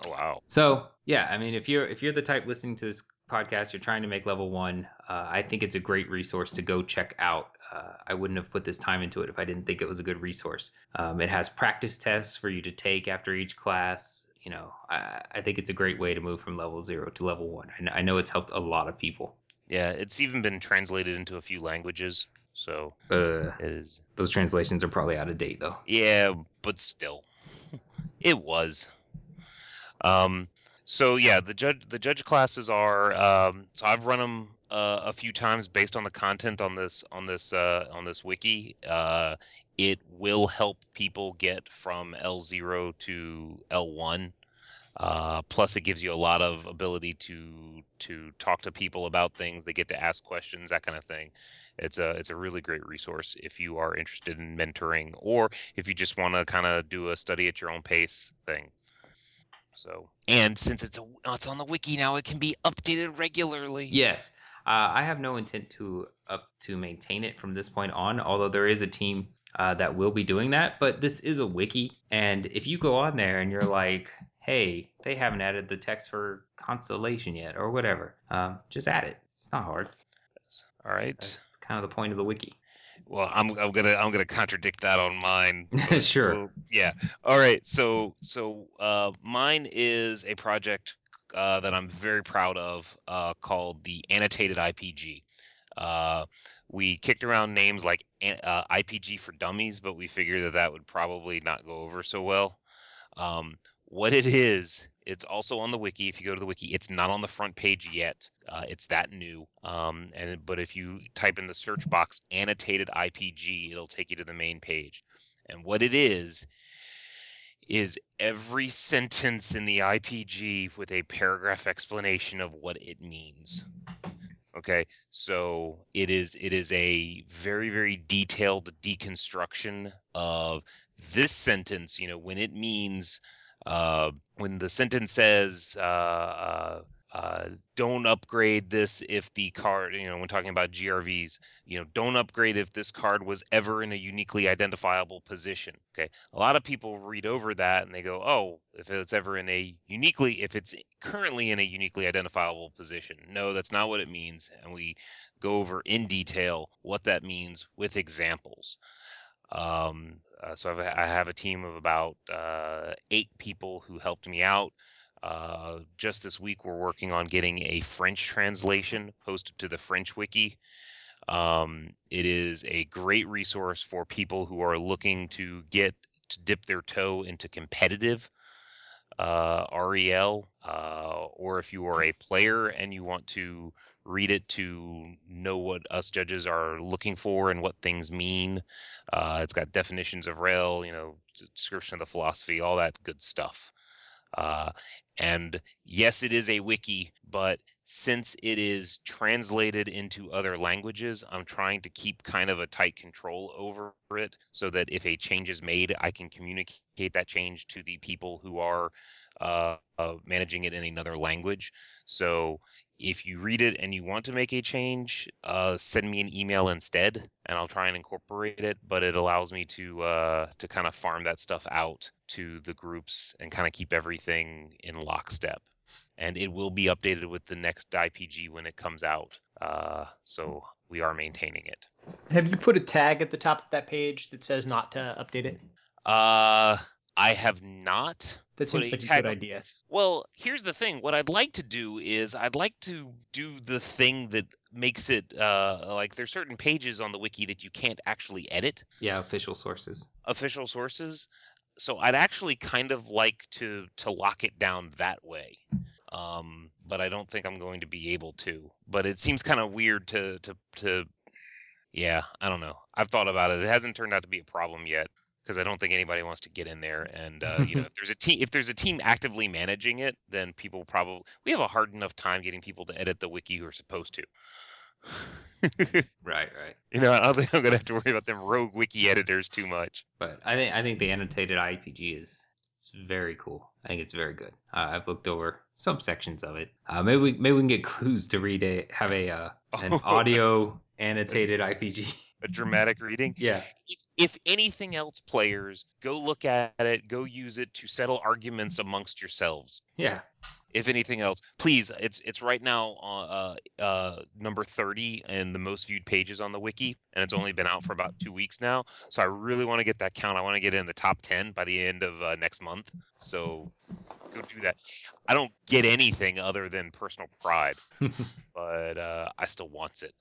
S1: Oh wow.
S2: So yeah, I mean, if you're if you're the type listening to this podcast, you're trying to make level one, uh, I think it's a great resource to go check out. Uh, I wouldn't have put this time into it if I didn't think it was a good resource. Um, it has practice tests for you to take after each class. You know, I, I think it's a great way to move from level zero to level one. I, I know it's helped a lot of people.
S1: Yeah, it's even been translated into a few languages. So
S2: Uh,
S1: it is.
S2: those translations are probably out of date though.
S1: Yeah, but still, it was. Um. So yeah, the judge the judge classes are. Um. So I've run them uh, a few times based on the content on this on this uh, on this wiki. Uh, it will help people get from L zero to L one. Uh, plus, it gives you a lot of ability to to talk to people about things. They get to ask questions, that kind of thing. It's a it's a really great resource if you are interested in mentoring, or if you just want to kind of do a study at your own pace thing. So, and since it's a it's on the wiki now, it can be updated regularly.
S2: Yes, uh, I have no intent to up to maintain it from this point on. Although there is a team uh, that will be doing that, but this is a wiki, and if you go on there and you're like, "Hey, they haven't added the text for constellation yet," or whatever, um, just add it. It's not hard.
S1: All right.
S2: That's kind of the point of the wiki.
S1: Well, I'm I'm gonna I'm gonna contradict that on mine. but
S2: Sure.
S1: we'll- yeah. All right. So so uh, mine is a project uh, that I'm very proud of uh, called the Annotated IPG. Uh, we kicked around names like uh, IPG for Dummies, but we figured that that would probably not go over so well. Um, what it is, it's also on the wiki. If you go to the wiki, it's not on the front page yet. Uh, it's that new. Um, and but if you type in the search box annotated IPG, it'll take you to the main page. And what it is is every sentence in the IPG with a paragraph explanation of what it means. Okay, so it is it is a very very detailed deconstruction of this sentence. You know, when it means uh, when the sentence says uh, uh, uh, don't upgrade this if the card, you know, when talking about GRVs, you know, don't upgrade if this card was ever in a uniquely identifiable position. Okay. A lot of people read over that and they go, oh, if it's ever in a uniquely, if it's currently in a uniquely identifiable position. No, that's not what it means. And we go over in detail what that means with examples. Um, uh, so I've, I have a team of about uh, eight people who helped me out. Uh, just this week, we're working on getting a French translation posted to the French wiki. Um, it is a great resource for people who are looking to get to dip their toe into competitive uh, REL, uh, or if you are a player and you want to read it to know what us judges are looking for and what things mean. Uh, it's got definitions of rel, you know, description of the philosophy, all that good stuff. Uh, and yes, it is a wiki, but since it is translated into other languages, I'm trying to keep kind of a tight control over it so that if a change is made, I can communicate that change to the people who are uh, uh, managing it in another language. So if you read it and you want to make a change, uh, send me an email instead, and I'll try and incorporate it. But it allows me to uh, to kind of farm that stuff out to the groups and kind of keep everything in lockstep. And it will be updated with the next IPG when it comes out. Uh, so we are maintaining it.
S3: Have you put a tag at the top of that page that says not to update it?
S1: Uh, I have not.
S3: That seems like a good idea.
S1: Well, here's the thing. What I'd like to do is I'd like to do the thing that makes it uh, like there's certain pages on the wiki that you can't actually edit
S2: Yeah, official sources.
S1: official sources. So I'd actually kind of like to to lock it down that way. Um, but I don't think I'm going to be able to. But it seems kind of weird to to to yeah, I don't know. I've thought about it. It hasn't turned out to be a problem yet because I don't think anybody wants to get in there and uh, you know if there's a team if there's a team actively managing it, then people probably we have a hard enough time getting people to edit the wiki who are supposed to.
S2: Right, right.
S1: you know, I don't think I'm gonna have to worry about them rogue wiki editors too much.
S2: But I think I think the annotated IPG is it's very cool. I think it's very good. Uh, I've looked over some sections of it. Uh, maybe we maybe we can get clues to read a have a uh, an
S1: Oh.
S2: audio annotated IPG.
S1: A dramatic reading.
S2: yeah,
S1: if, if anything else, players, go look at it, go use it to settle arguments amongst yourselves.
S2: yeah.
S1: If anything else, please, it's it's right now uh, uh, uh, number thirty in the most viewed pages on the wiki, and it's only been out for about two weeks now. So I really want to get that count. I want to get it in the top ten by the end of uh, next month. So go do that. I don't get anything other than personal pride, but uh, I still wants it.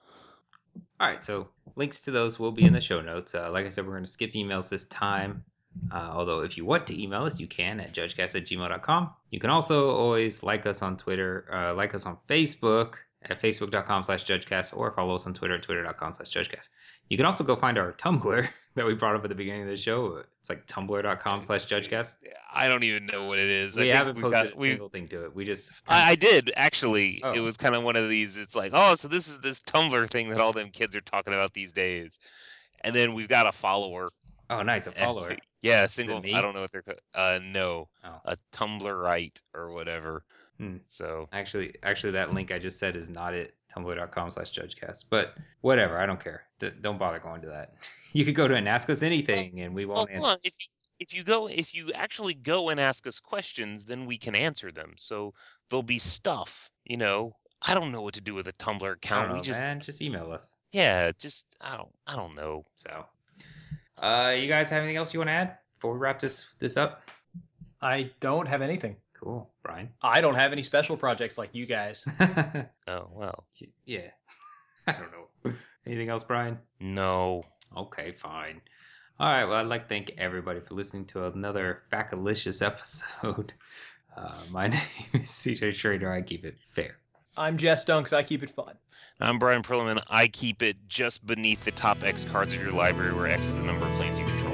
S2: All right, so links to those will be in the show notes. Uh, like I said, we're going to skip emails this time. Uh, although, if you want to email us, you can at judgecast at gmail.com. You can also always like us on Twitter, uh, like us on Facebook at facebook.com slash judgecast, or follow us on Twitter at twitter.com slash judgecast. You can also go find our Tumblr that we brought up at the beginning of the show. It's like tumblr.com slash judgecast.
S1: I don't even know what it is. I
S2: We
S1: think
S2: haven't posted
S1: got-
S2: a
S1: we-
S2: single thing to it. We just.
S1: I, I did actually. It
S2: Oh.
S1: was kind of one of these. It's like, oh, so this is this Tumblr thing that all them kids are talking about these days. And then we've got a follower.
S2: oh, nice. A
S1: and-
S2: follower.
S1: yeah, a single. I don't know what they're. Uh, no,
S2: Oh.
S1: a Tumblrite or whatever.
S2: Hmm.
S1: So
S2: Actually, actually, that link I just said is not at tumblr.com slash judgecast. But whatever, I don't care. D- don't bother going to that. You could go to and ask us anything, and we won't
S1: hold
S2: answer.
S1: on. If you if you go if you actually go and ask us questions, then we can answer them. So there'll be stuff. You know, I don't know what to do with a Tumblr
S2: I
S1: account.
S2: don't know,
S1: we just
S2: man. Just email us.
S1: yeah, just I don't I don't know.
S2: So, uh, you guys have anything else you want to add before we wrap this this up?
S3: I don't have anything.
S2: Cool, Bryan.
S3: I don't have any special projects like you guys.
S1: Oh well.
S2: yeah. I don't know. Anything else, Bryan?
S1: No.
S2: Okay, fine. All right. Well, I'd like to thank everybody for listening to another Facalicious episode. Uh, my name is CJ Schrader. I keep it fair.
S3: I'm Jess Dunks. I keep it fun.
S1: I'm Bryan Prillaman. I keep it just beneath the top X cards of your library, where X is the number of planes you control.